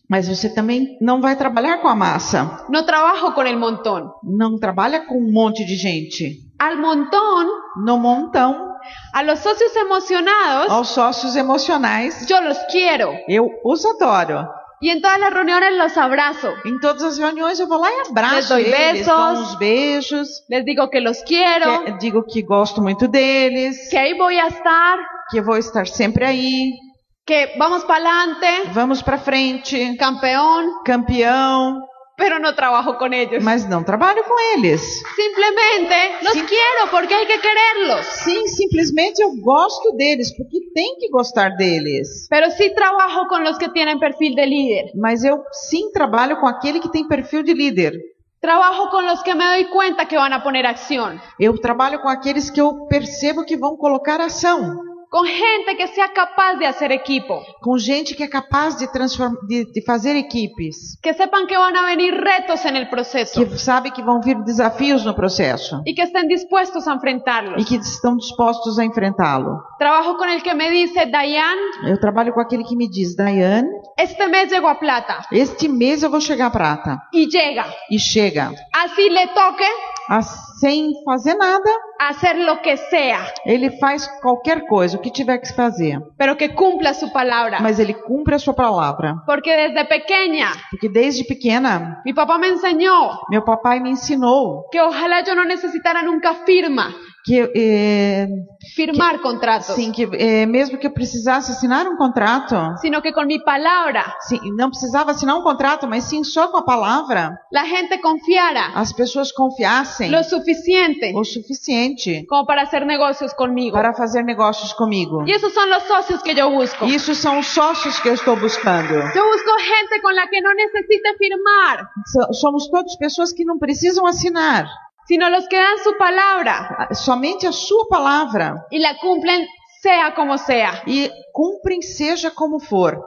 Mas você também não vai trabalhar com a massa. no trabajo con el montón. Não trabalha com um monte de gente. Al montón, No montão, a los socios emocionados, aos sócios emocionais, yo los quiero. eu os adoro. Y en todas las reuniones los abrazo. Em todas as reuniões eu vou lá e abraço Les doy eles, besos. dou uns beijos, Les digo que los quiero, que- digo que gosto muito deles, que ahí voy a estar, que vou estar sempre aí, que vamos para adelante, vamos para frente, campeón, campeão, pero no trabajo con ellos. mas não trabalho com eles. Simplemente los quiero porque hay que quererlos. Sim, simplesmente eu gosto deles, porque tem que gostar deles. Pero sí trabajo con los que tienen perfil de líder. Mas eu sim trabalho com aquele que tem perfil de líder. Trabajo con los que me doy cuenta que van a poner acción. Eu trabalho com aqueles que eu percebo que vão colocar ação. Con gente que sea capaz de hacer equipo. Com gente que é capaz de, de, de fazer equipes. Que sepan que a venir retos en el proceso. Que sabe que vão vir desafios no processo. Y que estén dispuestos a E enfrentarlos. que estão dispostos a enfrentá-lo. Trabajo con el que me dice, Dayan, Eu trabalho com aquele que me diz, Daiane, este mes llego a plata. este mês eu vou chegar à prata. Y llega. E chega. Así le toque Ah, sem fazer nada, hacer lo que sea, ele faz qualquer coisa, o que tiver que fazer. pero que cumpla su palabra. Mas ele cumpre a sua palavra. Porque desde pequeña Porque desde pequena, mi papá me enseñó meu papai me ensinou que ojalá yo no necesitara nunca firma, que, eh, firmar contratos, sim, que eh, mesmo que eu precisasse assinar um contrato, sino que con mi palabra. Sim, não precisava assinar um contrato, mas sim só com a palavra, la gente confiara. As pessoas confiassem. Lo suficiente. O suficiente. Como para hacer negocios conmigo. para fazer negócios comigo. Y esos son los socios que yo busco. Isso são os sócios que eu estou buscando. Yo busco gente con la que no necesite firmar, So- Somos todas pessoas que não precisam assinar, sino los que dan su palabra somente a sua palavra y la cumplen sea como sea. e cumprem seja como for.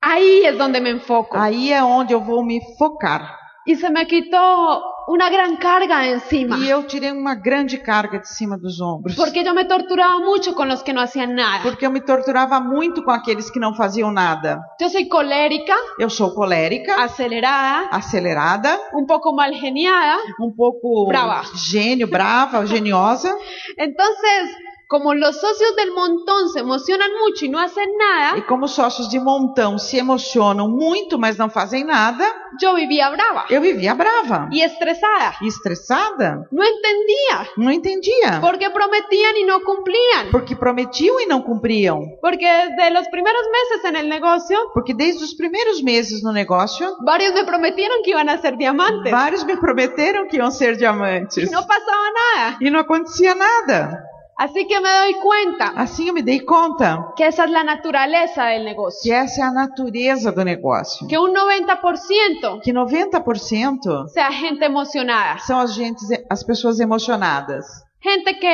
Ahí es donde me enfoco. Aí é onde eu vou me focar. Y se me quitó una gran carga encima. E eu tirei uma grande carga de cima dos ombros. Porque yo me torturaba mucho con los que no hacían nada. Porque eu me torturava muito com aqueles que não faziam nada. Yo soy colérica, Eu sou colérica, acelerada, acelerada, un poco mal geniada. um pouco Brava. gênio, brava, geniosa. Entonces, como los socios del montón se emocionan mucho y no hacen E nada, como os sócios de montão se emocionam muito, mas não fazem nada, yo vivía brava eu vivia brava y estresada. e estressada. No entendía Não entendia. por qué prometían y no cumplían. Porque prometiam e não cumpriam. Porque desde los primeros meses en el negocio, Porque desde os primeiros meses no negócio, varios me prometieron que iban a ser diamantes. vários me prometeram que iam ser diamantes. Y no pasaba nada. E não acontecia nada. Así que me doy cuenta Assim eu me dei conta que esa es la naturaleza del que negocio. essa é a natureza do negócio. Que un 90% Que 90% sea gente emocionada. são as, gentes, as pessoas emocionadas. Gente que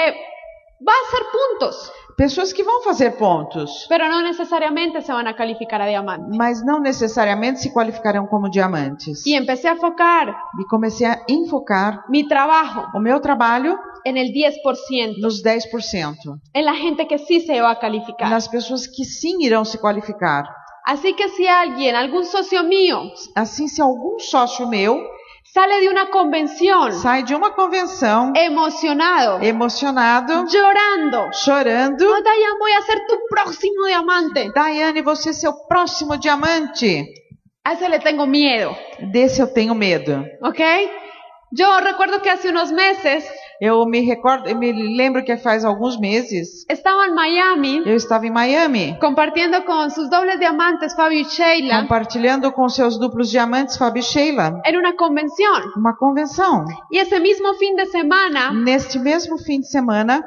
va a hacer puntos, Pessoas que vão fazer pontos, pero no necesariamente se van a calificar a diamante. mas não necessariamente se qualificarão como diamantes. Y empecé a focar E comecei a enfocar mi trabajo o meu trabalho en el 10%, nos 10%, en la gente que sí se va a calificar. nas pessoas que sim irão se qualificar. Así que si alguien, algún socio mío, Assim, se algum sócio meu sale de una convención sai de uma convenção emocionado, emocionado, llorando, chorando, no, Dayan, voy a ser tu próximo diamante. Daiane, você é seu próximo diamante. A ese le tengo miedo, Desse eu tenho medo. ¿ok? Yo recuerdo que hace unos meses Eu me recordo, eu me lembro que faz alguns meses estaba en Miami eu estava em Miami, compartiendo con sus dobles diamantes, Fabio y Sheila, compartilhando com seus duplos diamantes, Fábio e Sheila, en una convención. uma convenção. Y ese mismo fin de semana Neste mesmo fim de semana,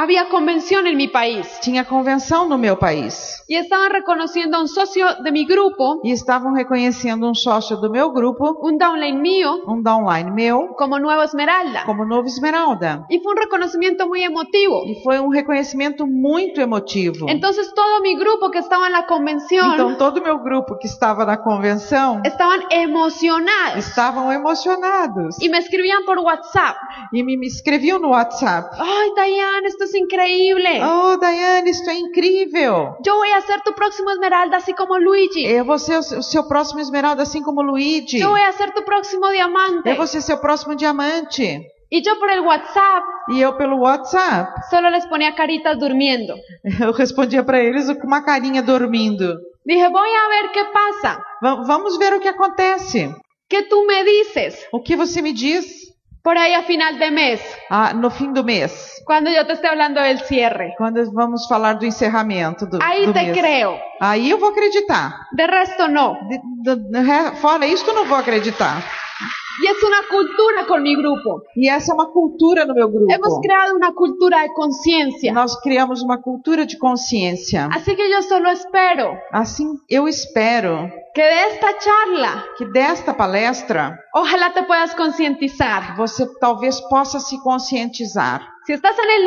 había convención en mi país. tinha convenção no meu país. Y estaban reconociendo a un socio de mi grupo, E estavam reconhecendo um sócio do meu grupo, un downline mío, um downline meu, como nuevo Esmeralda. como novo Esmeralda. Y fue un reconocimiento muy emotivo. E foi um reconhecimento muito emotivo. Entonces todo mi grupo que estaba en la convención Então todo meu grupo que estava na convenção estaban emocionados estavam emocionados y me escribían por WhatsApp. e me, escreviam no WhatsApp. Ay, Diane, esto es increíble. Oh, Daiane, isso é incrível. Yo voy a ser tu próximo Esmeralda, así como Luigi. Eu vou ser o seu- próximo Esmeralda, assim como Luigi. Yo voy a ser tu próximo diamante. Eu vou ser seu próximo diamante. Y yo por el WhatsApp E eu pelo WhatsApp, solo les ponía caritas durmiendo. eu respondia para eles com uma carinha dormindo. Dije, voy a ver qué pasa. Va- vamos ver o que acontece. ¿Qué tú me dices? O que você me diz Por ahí a final de mes, ah, no fim do mês, cuando yo te esté hablando del cierre. quando vamos falar do encerramento do, Ahí do te mês. Aí eu vou acreditar. De resto no. De- de- de fora isso, eu não vou acreditar. Y es una cultura con mi grupo. E essa é uma cultura no meu grupo. Hemos creado una cultura de conciencia. Nós criamos uma cultura de consciência. Así que yo solo espero Assim, eu espero que de esta charla, que desta palestra ojalá te puedas concientizar. você talvez possa se conscientizar. Si estás en el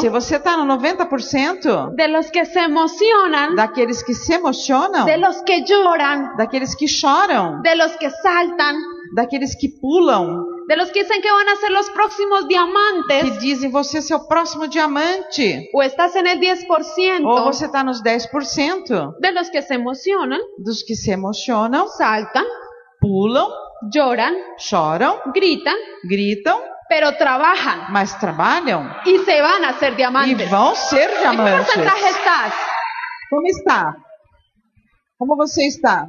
Se 90% você está no 90% de los que se emocionan, daqueles que se emocionam, de los que lloran, daqueles que choram, de los que saltan, daqueles que pulam, de los que dicen que van a ser los próximos que diamantes, dizem você é seu próximo diamante, o estás en el 10% ou você está nos 10% de los que se emocionan, dos que se emocionam, saltan, pulam, lloran, choram, gritan, gritam, pero trabajan mas trabalham y se van a ser e diamantes. vão ser ¿En qué diamantes. porcentaje estás? Como está? Como você está?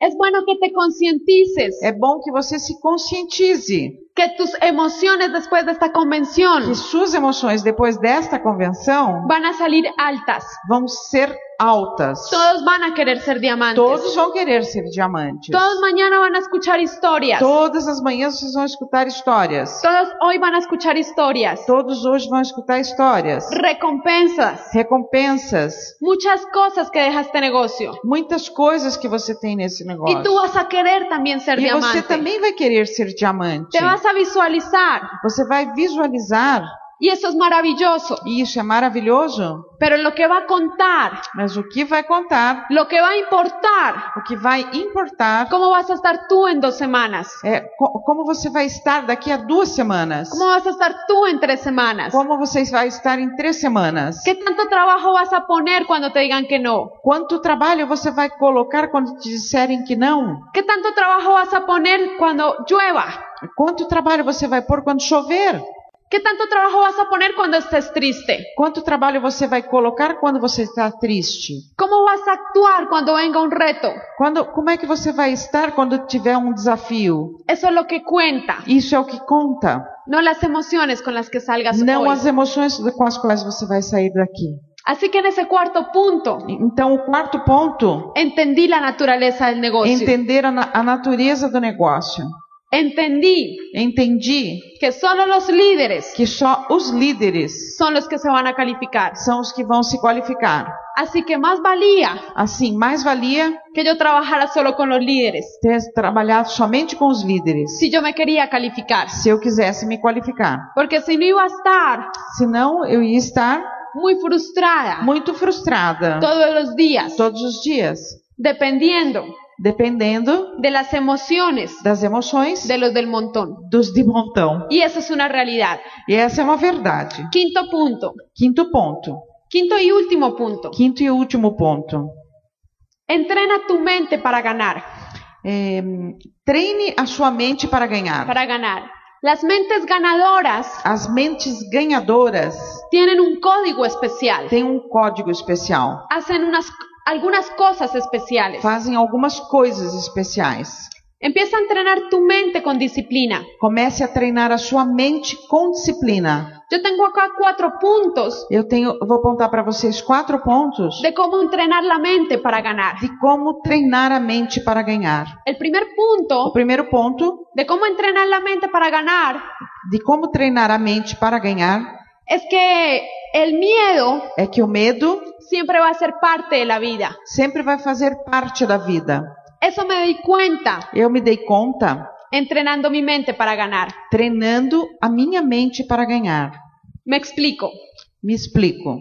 Es bueno que te concientices É bom que você se conscientize que tus emociones después de esta convención que suas emoções depois desta convenção van a salir altas. vão ser altas. Todos van a querer ser diamantes. Todos vão querer ser diamantes. Todos mañana van a escuchar historias. Todas as manhãs vocês vão escutar histórias. Todos hoy van a escuchar historias. Todos hoje vão escutar histórias. Recompensas. Recompensas. Muchas cosas que deja este negocio. Muitas coisas que você tem nesse negócio. Y tú vas a querer también ser E você diamante. também vai querer ser diamante. Te vas a visualizar. Você vai visualizar. Y eso es maravilloso. E isso é maravilhoso. Pero lo que va a contar, Mas o que vai contar, lo que va a importar, o que vai importar, cómo vas a estar tú en dos semanas. é co- como você vai estar daqui a duas semanas. ¿Cómo vas a estar tú en tres semanas? Como você vai estar em três semanas. ¿Qué tanto trabajo vas a poner cuando te digan que no? Quanto trabalho você vai colocar quando te disserem que não? ¿Qué tanto trabajo vas a poner cuando llueva? Quanto trabalho você vai pôr quando chover? ¿Qué tanto trabajo vas a poner cuando estés triste? Quanto trabalho você vai colocar quando você está triste? ¿Cómo vas a actuar cuando venga un reto? Quando, como é que você vai estar quando tiver um desafio? Eso es lo que cuenta, Isso é o que conta, no las emociones con las que salgas não hoy. as emoções com as quais você vai sair daqui. Así que en ese cuarto punto, Então, o quarto ponto, entendí la naturaleza del negocio. entender a, na- a natureza do negócio. Entendí Entendi que solo los líderes que só os líderes son los que se van a calificar. são os que vão se qualificar. Así que más valía Assim, mais valia que yo trabajara solo con los líderes ter trabalhado somente com os líderes, si yo me quería calificar. se eu quisesse me qualificar. Porque si no iba a estar Senão, eu ia estar muy frustrada muito frustrada todos los días, todos os dias, dependiendo dependendo de las emociones das emoções de los del montón. dos de montão. Y eso es una realidad. E essa é uma verdade. Quinto punto, Quinto ponto. quinto y último punto. Quinto e último ponto. Entrena tu mente para ganar, É, treine a sua mente para ganhar. para ganar. Las mentes ganadoras As mentes ganhadoras tienen un código especial, têm um código especial. hacen unas, algunas cosas especiales. Fazem algumas coisas especiais. Empieza a entrenar tu mente con disciplina. Comece a treinar a sua mente com disciplina. Yo tengo acá cuatro puntos Eu tenho, eu vou apontar para vocês quatro pontos de cómo entrenar la mente para ganar. de como treinar a mente para ganhar. El primer O punto primeiro ponto de cómo entrenar la mente para ganar de como treinar a mente para ganhar es que el miedo é que o medo siempre va a ser parte de la vida. sempre vai fazer parte da vida. Eso me di cuenta Eu me dei conta entrenando mi mente para ganar. treinando a minha mente para ganhar. Me explico. Me explico.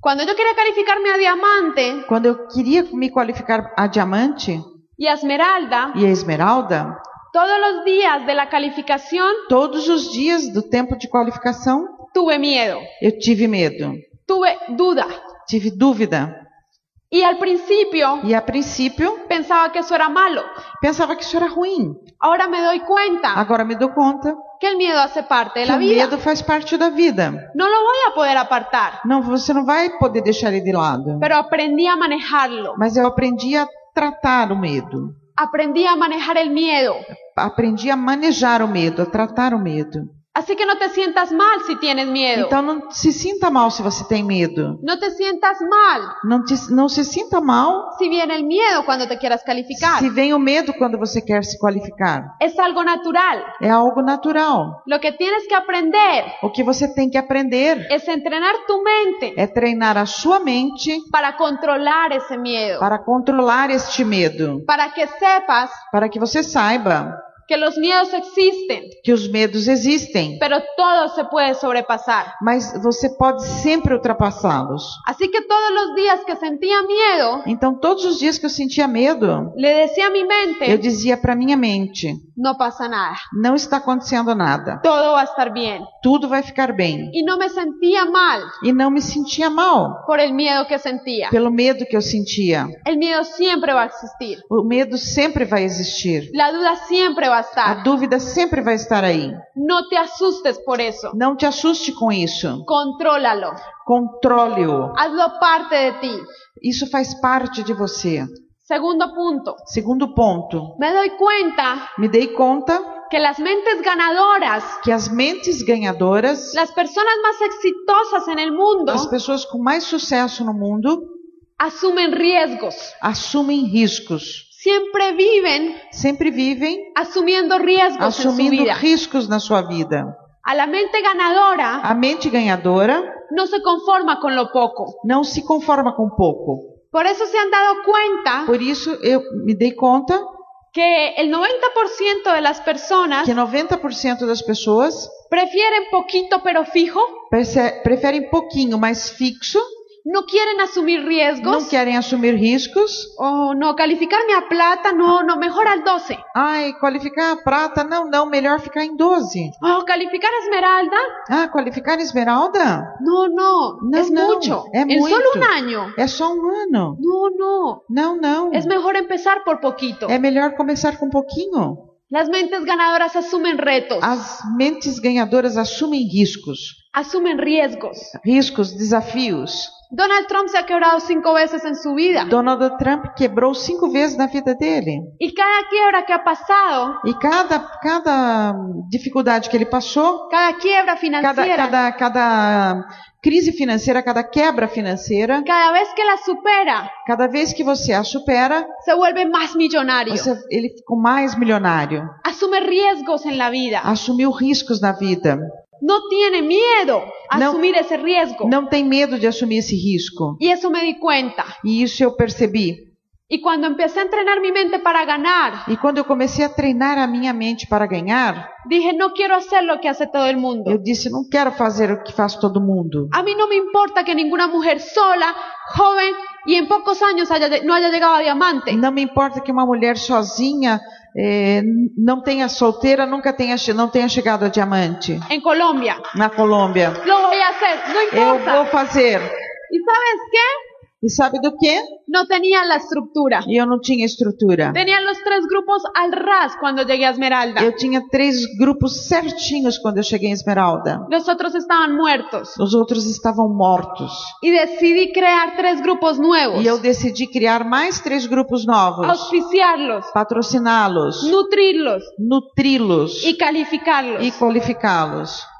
Cuando yo quería calificarme a diamante Quando eu queria me qualificar a diamante y a esmeralda, e a esmeralda, todos los días de la calificación todos os dias do tempo de qualificação, tuve miedo, eu tive medo, tuve duda. tive dúvida. Y al principio E a princípio, pensaba que eso era malo. pensava que isso era ruim. Ahora me doy cuenta Agora me dou conta que el miedo hace parte que la o vida. medo faz parte da vida. No lo voy a poder apartar, Não, você não vai poder deixar ele de lado. pero aprendí a manejarlo. Mas eu aprendi a tratar o medo. Aprendí a manejar el miedo. Aprendi a manejar o medo, a tratar o medo. Así que no te sientas mal si tienes miedo. Então não se sinta mal se você tem medo. No te sientas mal Não, te- não se sinta mal si viene el miedo cuando te quieras calificar. se vem o medo quando você quer se qualificar. Es algo natural. É algo natural. Lo que tienes que aprender O que você tem que aprender es entrenar tu mente é treinar a sua mente para controlar ese miedo. para controlar este medo. Para que sepas Para que você saiba que los miedos existen, que os medos existem, pero todo se puede sobrepasar. mas você pode sempre ultrapassá-los. Así que todos los días que sentía miedo, Então, todos os dias que eu sentia medo, le decía a mi eu mente, dizia para minha mente: no pasa nada, não está acontecendo nada. todo va a estar bien. Tudo vai ficar bem. Y no me sentía mal E não me sentia mal por el miedo que sentía. pelo medo que eu sentia. El miedo siempre va a existir. O medo sempre vai existir. La duda siempre va a A estar. dúvida sempre vai estar aí. No te asustes por eso. Não te assuste com isso. Contrólalo. Controle-o. Hazlo parte de ti. Isso faz parte de você. Segundo punto. Segundo ponto, Me doy cuenta me dei conta que las mentes ganadoras, que as mentes ganhadoras, las personas más exitosas en el mundo, as pessoas com mais sucesso no mundo, asumen riesgos. assumem riscos. Siempre viven Sempre vivem asumiendo riesgos en su assumindo vida. riscos na sua vida. A la mente ganadora A mente ganhadora no se conforma con lo poco. não se conforma com pouco. Por eso se han dado cuenta Por isso eu me dei conta que el 90% de las personas que 90% das pessoas prefieren poquito pero fijo, preferem pouquinho mais fixo, no quieren asumir não riesgos querem assumir riscos. o no calificarme a plata, no, no, mejor al 12. Ai, qualificar a prata, não, não, melhor ficar em 12. O calificar a esmeralda, Ah, qualificar esmeralda? no, no, No, es no, mucho. es en mucho. solo un año. É só um ano. No, no. Não, não. Es mejor empezar por poquito. É melhor começar com pouquinho. Las mentes ganadoras asumen retos, As mentes ganhadoras assumem riscos, asumen riesgos. riscos, desafios. Donald Trump se ha quebrado cinco veces en su vida Donald Trump quebrou cinco vezes na vida dele. y cada quiebra que ha pasado, E cada, cada dificuldade que ele passou, cada quiebra cada, financiera, cada, cada crise financeira, cada quebra financeira, cada vez que la supera, cada vez que você a supera, se vuelve más millonario. você, ele ficou mais milionário. Asume riesgos en la vida. Assumiu riscos na vida. No tiene miedo a No. asumir ese riesgo. Não tem medo de assumir esse risco. Y eso me di cuenta. E isso eu percebi. Y cuando empecé a entrenar mi mente para ganar, E quando eu comecei a treinar a minha mente para ganhar, dije, no quiero hacer lo que hace todo el mundo. eu disse: não quero fazer o que faz todo mundo. A mí no me importa que ninguna mujer sola, joven y en pocos años haya- no haya llegado a diamante. Não me importa que uma mulher sozinha, eh, não tenha solteira, nunca tenha, não tenha chegado a diamante En Colombia. na Colômbia. Lo voy a hacer, no Eu importa. vou fazer. ¿Y sabes qué? E sabe do quê? No tenía la estructura. E eu não tinha estrutura. Tenía los tres grupos al ras cuando llegué a Esmeralda. Eu tinha três grupos certinhos quando eu cheguei em Esmeralda. Los otros estaban muertos. Os outros estavam mortos. Y decidí crear tres grupos nuevos. E eu decidi criar mais três grupos novos, Auspiciarlos, patrociná-los, nutrirlos nutri-los y calificarlos. e qualificá-los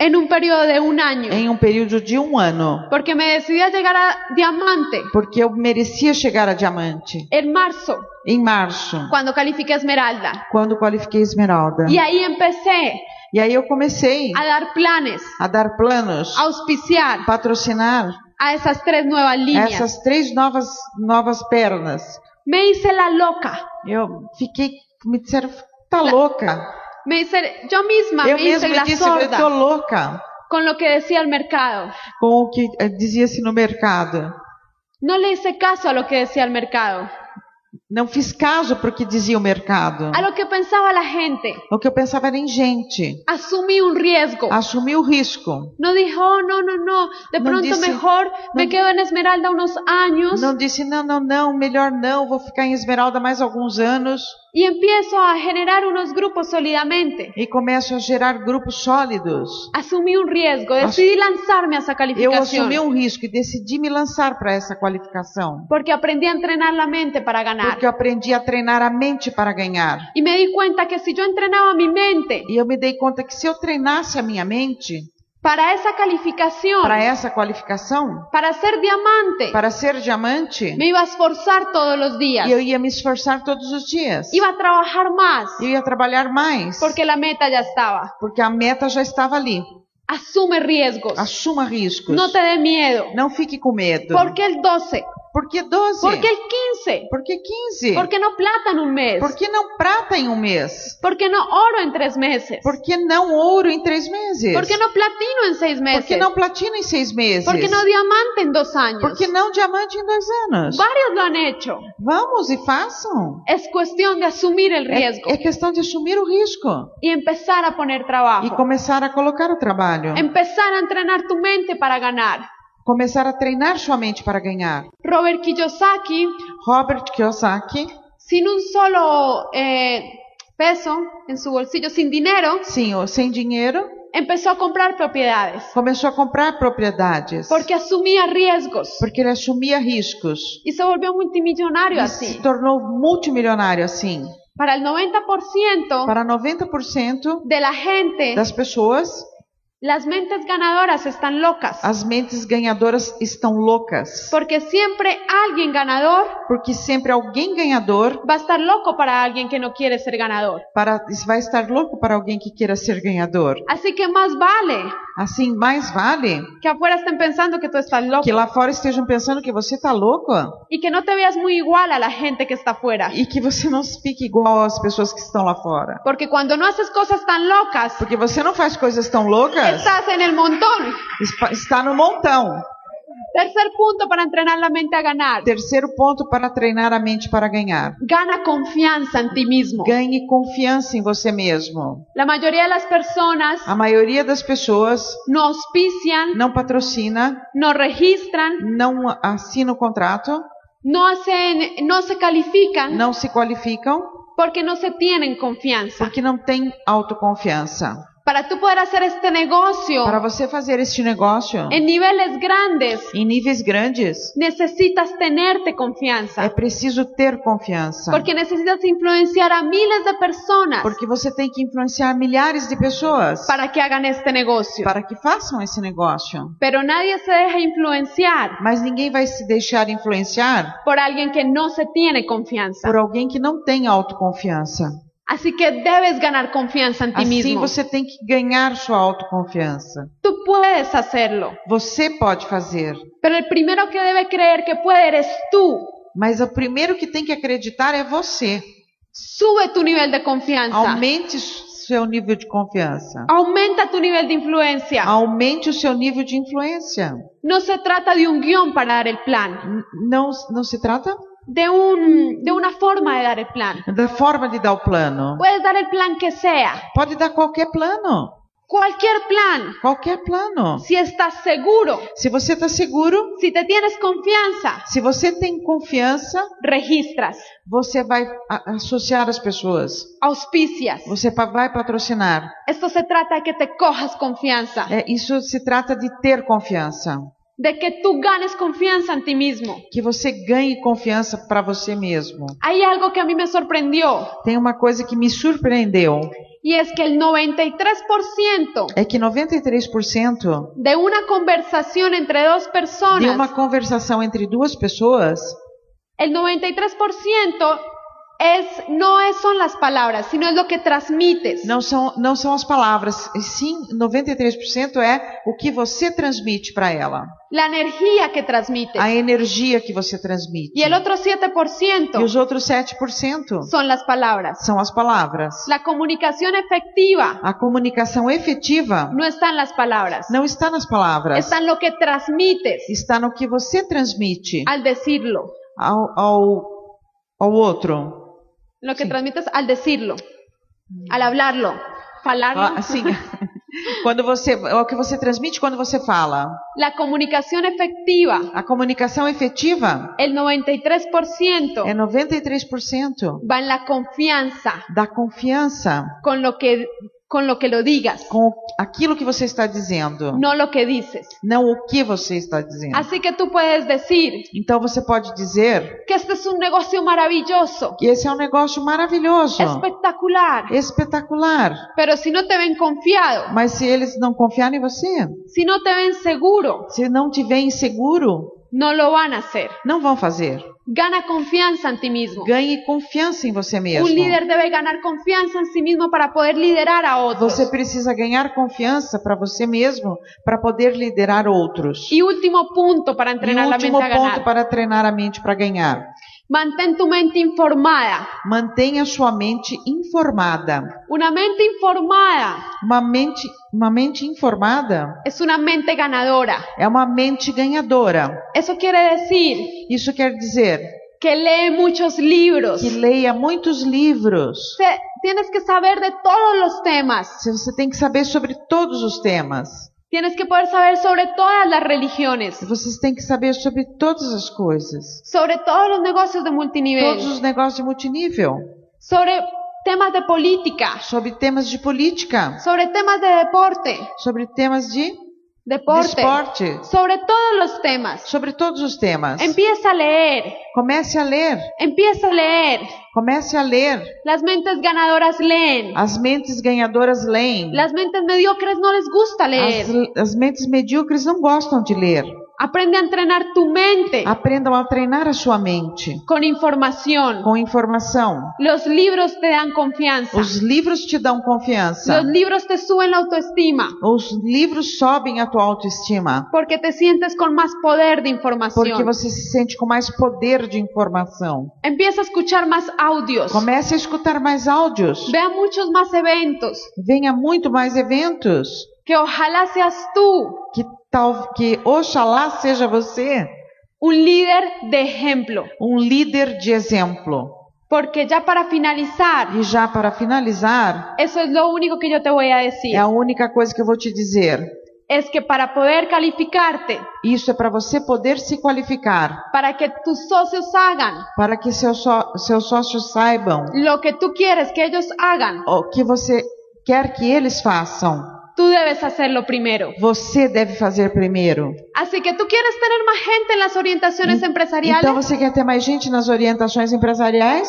en un periodo de un año. em um período de um ano, Porque me decidí a llegar a diamante porque eu merecia chegar a diamante en marzo, em março, cuando califiqué Esmeralda. quando qualifiquei Esmeralda. Y ahí empecé E aí eu comecei a dar planes, a dar planos, a auspiciar patrocinar a esas tres nuevas líneas. essas três novas novas pernas. Me hice la loca. Eu fiquei, me disseram, tá louca. Me hice, yo misma Eu me hice mesma la disse, eu tô sorda louca con lo que decía el mercado. com o que eh, dizia-se no mercado. No le hice caso a lo que decía el mercado, Não fiz caso para o que dizia o mercado. a lo que pensaba la gente. O que eu pensava era em gente. Asumí un riesgo. Assumi o risco. No dijo, oh, no, no, no, de pronto dice- mejor me no- quedo en Esmeralda unos años Não disse, não, não, não, melhor não, vou ficar em Esmeralda mais alguns anos. y empiezo a generar unos grupos sólidamente. E começo a gerar grupos sólidos. Asumí un riesgo, decidí lanzarme a esa Eu calificación assumi um risco e decidi me lançar para essa qualificação. porque aprendí a entrenar la mente para ganar. Porque eu aprendi a treinar a mente para ganhar. Y me di cuenta que si yo entrenaba mi mente E eu me dei conta que se eu treinasse a minha mente para esa calificación, para essa qualificação, para ser diamante, para ser diamante, me iba a esforzar todos los días. e eu ia me esforçar todos os dias. Iba a trabajar más Eu ia trabalhar mais. porque la meta ya estaba. Porque a meta já estava ali. Asume riesgos. Assuma riscos. No te dé miedo. Não fique com medo. ¿Por qué el 12? Por que 12? ¿Por qué el 15? Por que 15? ¿Por qué no plata en un mes? Por que não prata em um mês? ¿Por qué no oro en tres meses? Por que não ouro em três meses? ¿Por qué no platino en seis Por meses? que não platina em seis meses? ¿Por qué no diamante en dos años? Por que não diamante em dois anos? Varios lo han hecho. Vamos e façam. Es cuestión de asumir el É, riesgo é questão de assumir o risco y empezar a poner e trabajo. começar a colocar o trabalho. Empezar a entrenar tu mente para ganar. Começar a treinar sua mente para ganhar. Robert Kiyosaki, Robert Kiyosaki, sin un solo eh, peso en su bolsillo, sin dinero, sim, sem dinheiro, empezó a comprar propiedades começou a comprar propriedades. porque asumía riesgos Porque ele assumia riscos. y se volvió multimillonario E se tornou multimilionário assim. Para el 90% Para 90% de la gente, das pessoas, las mentes ganadoras están locas. as mentes ganhadoras estão loucas. Porque siempre alguien ganador Porque sempre alguém ganhador va a estar loco para alguien que no quiere ser ganador. para, vai estar louco para alguém que queira ser ganhador. Así que más vale Assim, mais vale que afuera estén pensando que tú estás loco que lá fora estejam pensando que você está louco y que no te veas muy igual a la gente que está afuera. e que você não fique igual às pessoas que estão lá fora. Porque cuando no haces cosas tan locas, Porque você não faz coisas tão loucas, estás en el montón. está no montão. Tercer punto para entrenar la mente a ganar. Terceiro ponto para treinar a mente para ganhar. Gana confianza en ti mismo. Ganhe confiança em você mesmo. La mayoría de las personas A maioria das pessoas no auspician, não patrocina, no registran, não assina o contrato, no hacen, no se califican não se qualificam Porque no se tienen confianza. porque não tem autoconfiança. Para tú poder hacer este negocio Para você fazer este negócio en niveles grandes, em níveis grandes, necesitas tenerte é confianza. preciso ter confiança. Porque necesitas influenciar a miles de personas Porque você tem que influenciar milhares de pessoas para que hagan este negocio. para que façam esse negócio. Pero nadie se deja influenciar Mas ninguém vai se deixar influenciar por alguien que no se tiene confianza. por alguém que não tem autoconfiança. Así que debes ganar confianza en ti Assim mismo. você tem que ganhar sua autoconfiança. Tú puedes hacerlo. Você pode fazer, Pero el primero que debe creer que puede eres tú. mas o primeiro que tem que acreditar é você. Sube tu nivel de confianza. Aumente seu nível de confiança. Aumenta tu nivel de influencia. Aumente o seu nível de influência. No se trata de un guión para dar el plan, N- Não, não se trata de, un, de una forma de dar el plan. da forma de dar o plano. Puedes dar el plan que sea, Pode dar qualquer plano. cualquier plan, Qualquer plano. si estás seguro, Se você está seguro, si te tienes confianza, se você tem confiança, registras, você vai a- associar as pessoas. auspicias. Você vai patrocinar. Esto se trata de que te cojas confianza, É, isso se trata de ter confiança. De que tú ganes confianza en ti mismo. Que você ganhe confiança para você mesmo. Hay algo que a mí me sorprendió Tem uma coisa que me surpreendeu. y es que el 93% É que 93% de una conversación entre dos de personas, uma conversação entre duas pessoas, el 93% es, no es, son las palabras, sino es lo que transmites. não são, não são as palavras, e sim 93% é o que você transmite para ela. La energía que transmites. A energia que você transmite. Y el otro E 7% os outros 7% son las palabras. são as palavras. La comunicación efectiva A comunicação efetiva no está en las palabras, não está nas palavras, está en lo que transmites está no que você transmite al decirlo. ao, ao, ao outro. Lo que Sí. transmites al decirlo, al hablarlo, falarlo. Ah, Assim, quando você, o que você transmite quando você fala. La comunicación efectiva, A comunicação efetiva el 93% é 93% va en la confianza da confiança con lo que con lo que lo digas, com aquilo que você está dizendo, no lo que dices. não o que você está dizendo. Así que tú puedes decir Então você pode dizer que este es un negocio maravilloso, que esse é um negócio maravilhoso, espectacular, espetacular. pero si no te ven confiado, Mas se eles não confiarem em você, si no te ven seguro, se não te veem seguro, no lo van a hacer. não vão fazer. Gana confianza en ti mismo. Ganhe confiança em você mesmo. Un líder debe ganar confianza en sí mismo para poder liderar a otros. Você precisa ganhar confiança para você mesmo, para poder liderar outros. Y último punto para E la último mente a ponto ganar. para treinar a mente para ganhar. Mantén tu mente informada. Mantenha sua mente informada. Una mente informada Uma mente, uma mente informada es una mente ganadora. é uma mente ganhadora. Eso quiere decir Isso quer dizer que lee muchos libros. que leia muitos livros. Se- tienes que saber de todos los temas. Você tem que saber sobre todos os temas. Tienes que poder saber sobre todas las religiones, Vocês têm que saber sobre todas as coisas. sobre todos los negocios de multinivel, Todos os negócios de multinível. sobre temas de política, Sobre temas de política. sobre temas de deporte, Sobre temas de deporte, esporte. sobre todos los temas. Sobre todos os temas. Empieza a leer, Comece a ler. empieza a leer. Comece a ler. Las mentes ganadoras leen. As mentes ganhadoras leem. Las mentes mediocres no les gusta leer. As, as mentes medíocres não gostam de ler. Aprende a entrenar tu mente Aprendam a treinar a sua mente con información. com informação. Los libros te dan confianza. Os livros te dão confiança. Los libros te suben la autoestima Os livros sobem a tua autoestima. porque te sientes con más poder de Porque información. você se sente com mais poder de informação. Empieza a escuchar más audios. Comece a escutar mais áudios. Vea muchos más eventos. Venha muito mais eventos. Que ojalá seas tú Que tal que oxalá seja você un líder de ejemplo. um líder de exemplo. Porque ya para finalizar, E já para finalizar, eso es lo único que yo te voy a decir. é a única coisa que eu vou te dizer. es que para poder calificarte, Isso é para você poder se qualificar, para que tus socios hagan para que seus, seus sócios saibam lo que tú quieres que ellos hagan, o que você quer que eles façam. Tú debes hacerlo primero. Você deve fazer primeiro. Así que tú quieres tener más gente en las orientaciones empresariales. Então você quer ter mais gente nas orientações empresariais?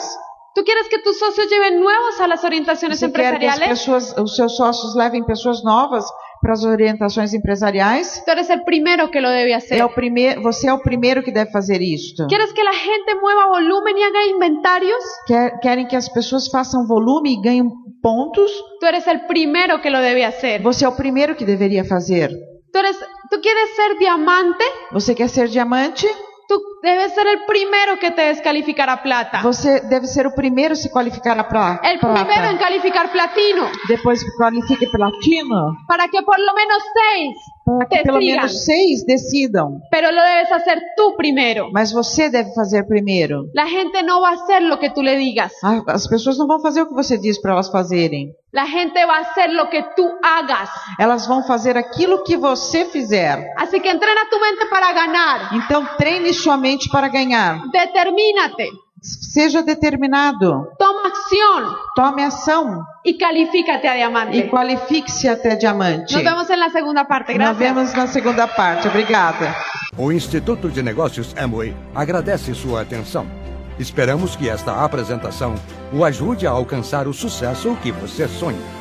¿Tú quieres que tus socios lleven nuevos a las orientaciones Você quer que as empresariales? pessoas, os seus sócios levem pessoas novas para as orientações empresariais? Tú eres el primero que lo debe hacer. É o primeiro, você é o primeiro que deve fazer isto. ¿Quieres que la gente mueva volumen y haga inventarios? Quer- querem que as pessoas façam volume e ganhem pontos? Tú eres el primero que lo debe hacer. Você é o primeiro que deveria fazer. Tú, eres, tú quieres ser diamante, Você quer ser diamante? Tú debes ser el primero que te descalificar a plata. Você deve ser o primeiro a se qualificar a pra- El primero en prata. calificar platino. Depois qualifique platino. Para que por lo menos seis Para que pelo sigan. menos seis decidam. Pero lo debes hacer tú primero. Mas você deve fazer primeiro. La gente no va a hacer lo que tú le digas. Ah, As pessoas não vão fazer o que você diz para elas fazerem. La gente va a hacer lo que tú hagas. Elas vão fazer aquilo que você fizer. Así que entrena tu mente para ganar. Então treine sua mente para ganhar. Determínate. Seja determinado. Toma acción Tome ação y califícate a e diamante. qualifique-se até diamante. Nos vemos en la segunda parte. Nos vemos na segunda parte. Obrigada. O Instituto de Negócios Amway agradece sua atenção. Esperamos que esta apresentação o ajude a alcançar o sucesso que você sonha.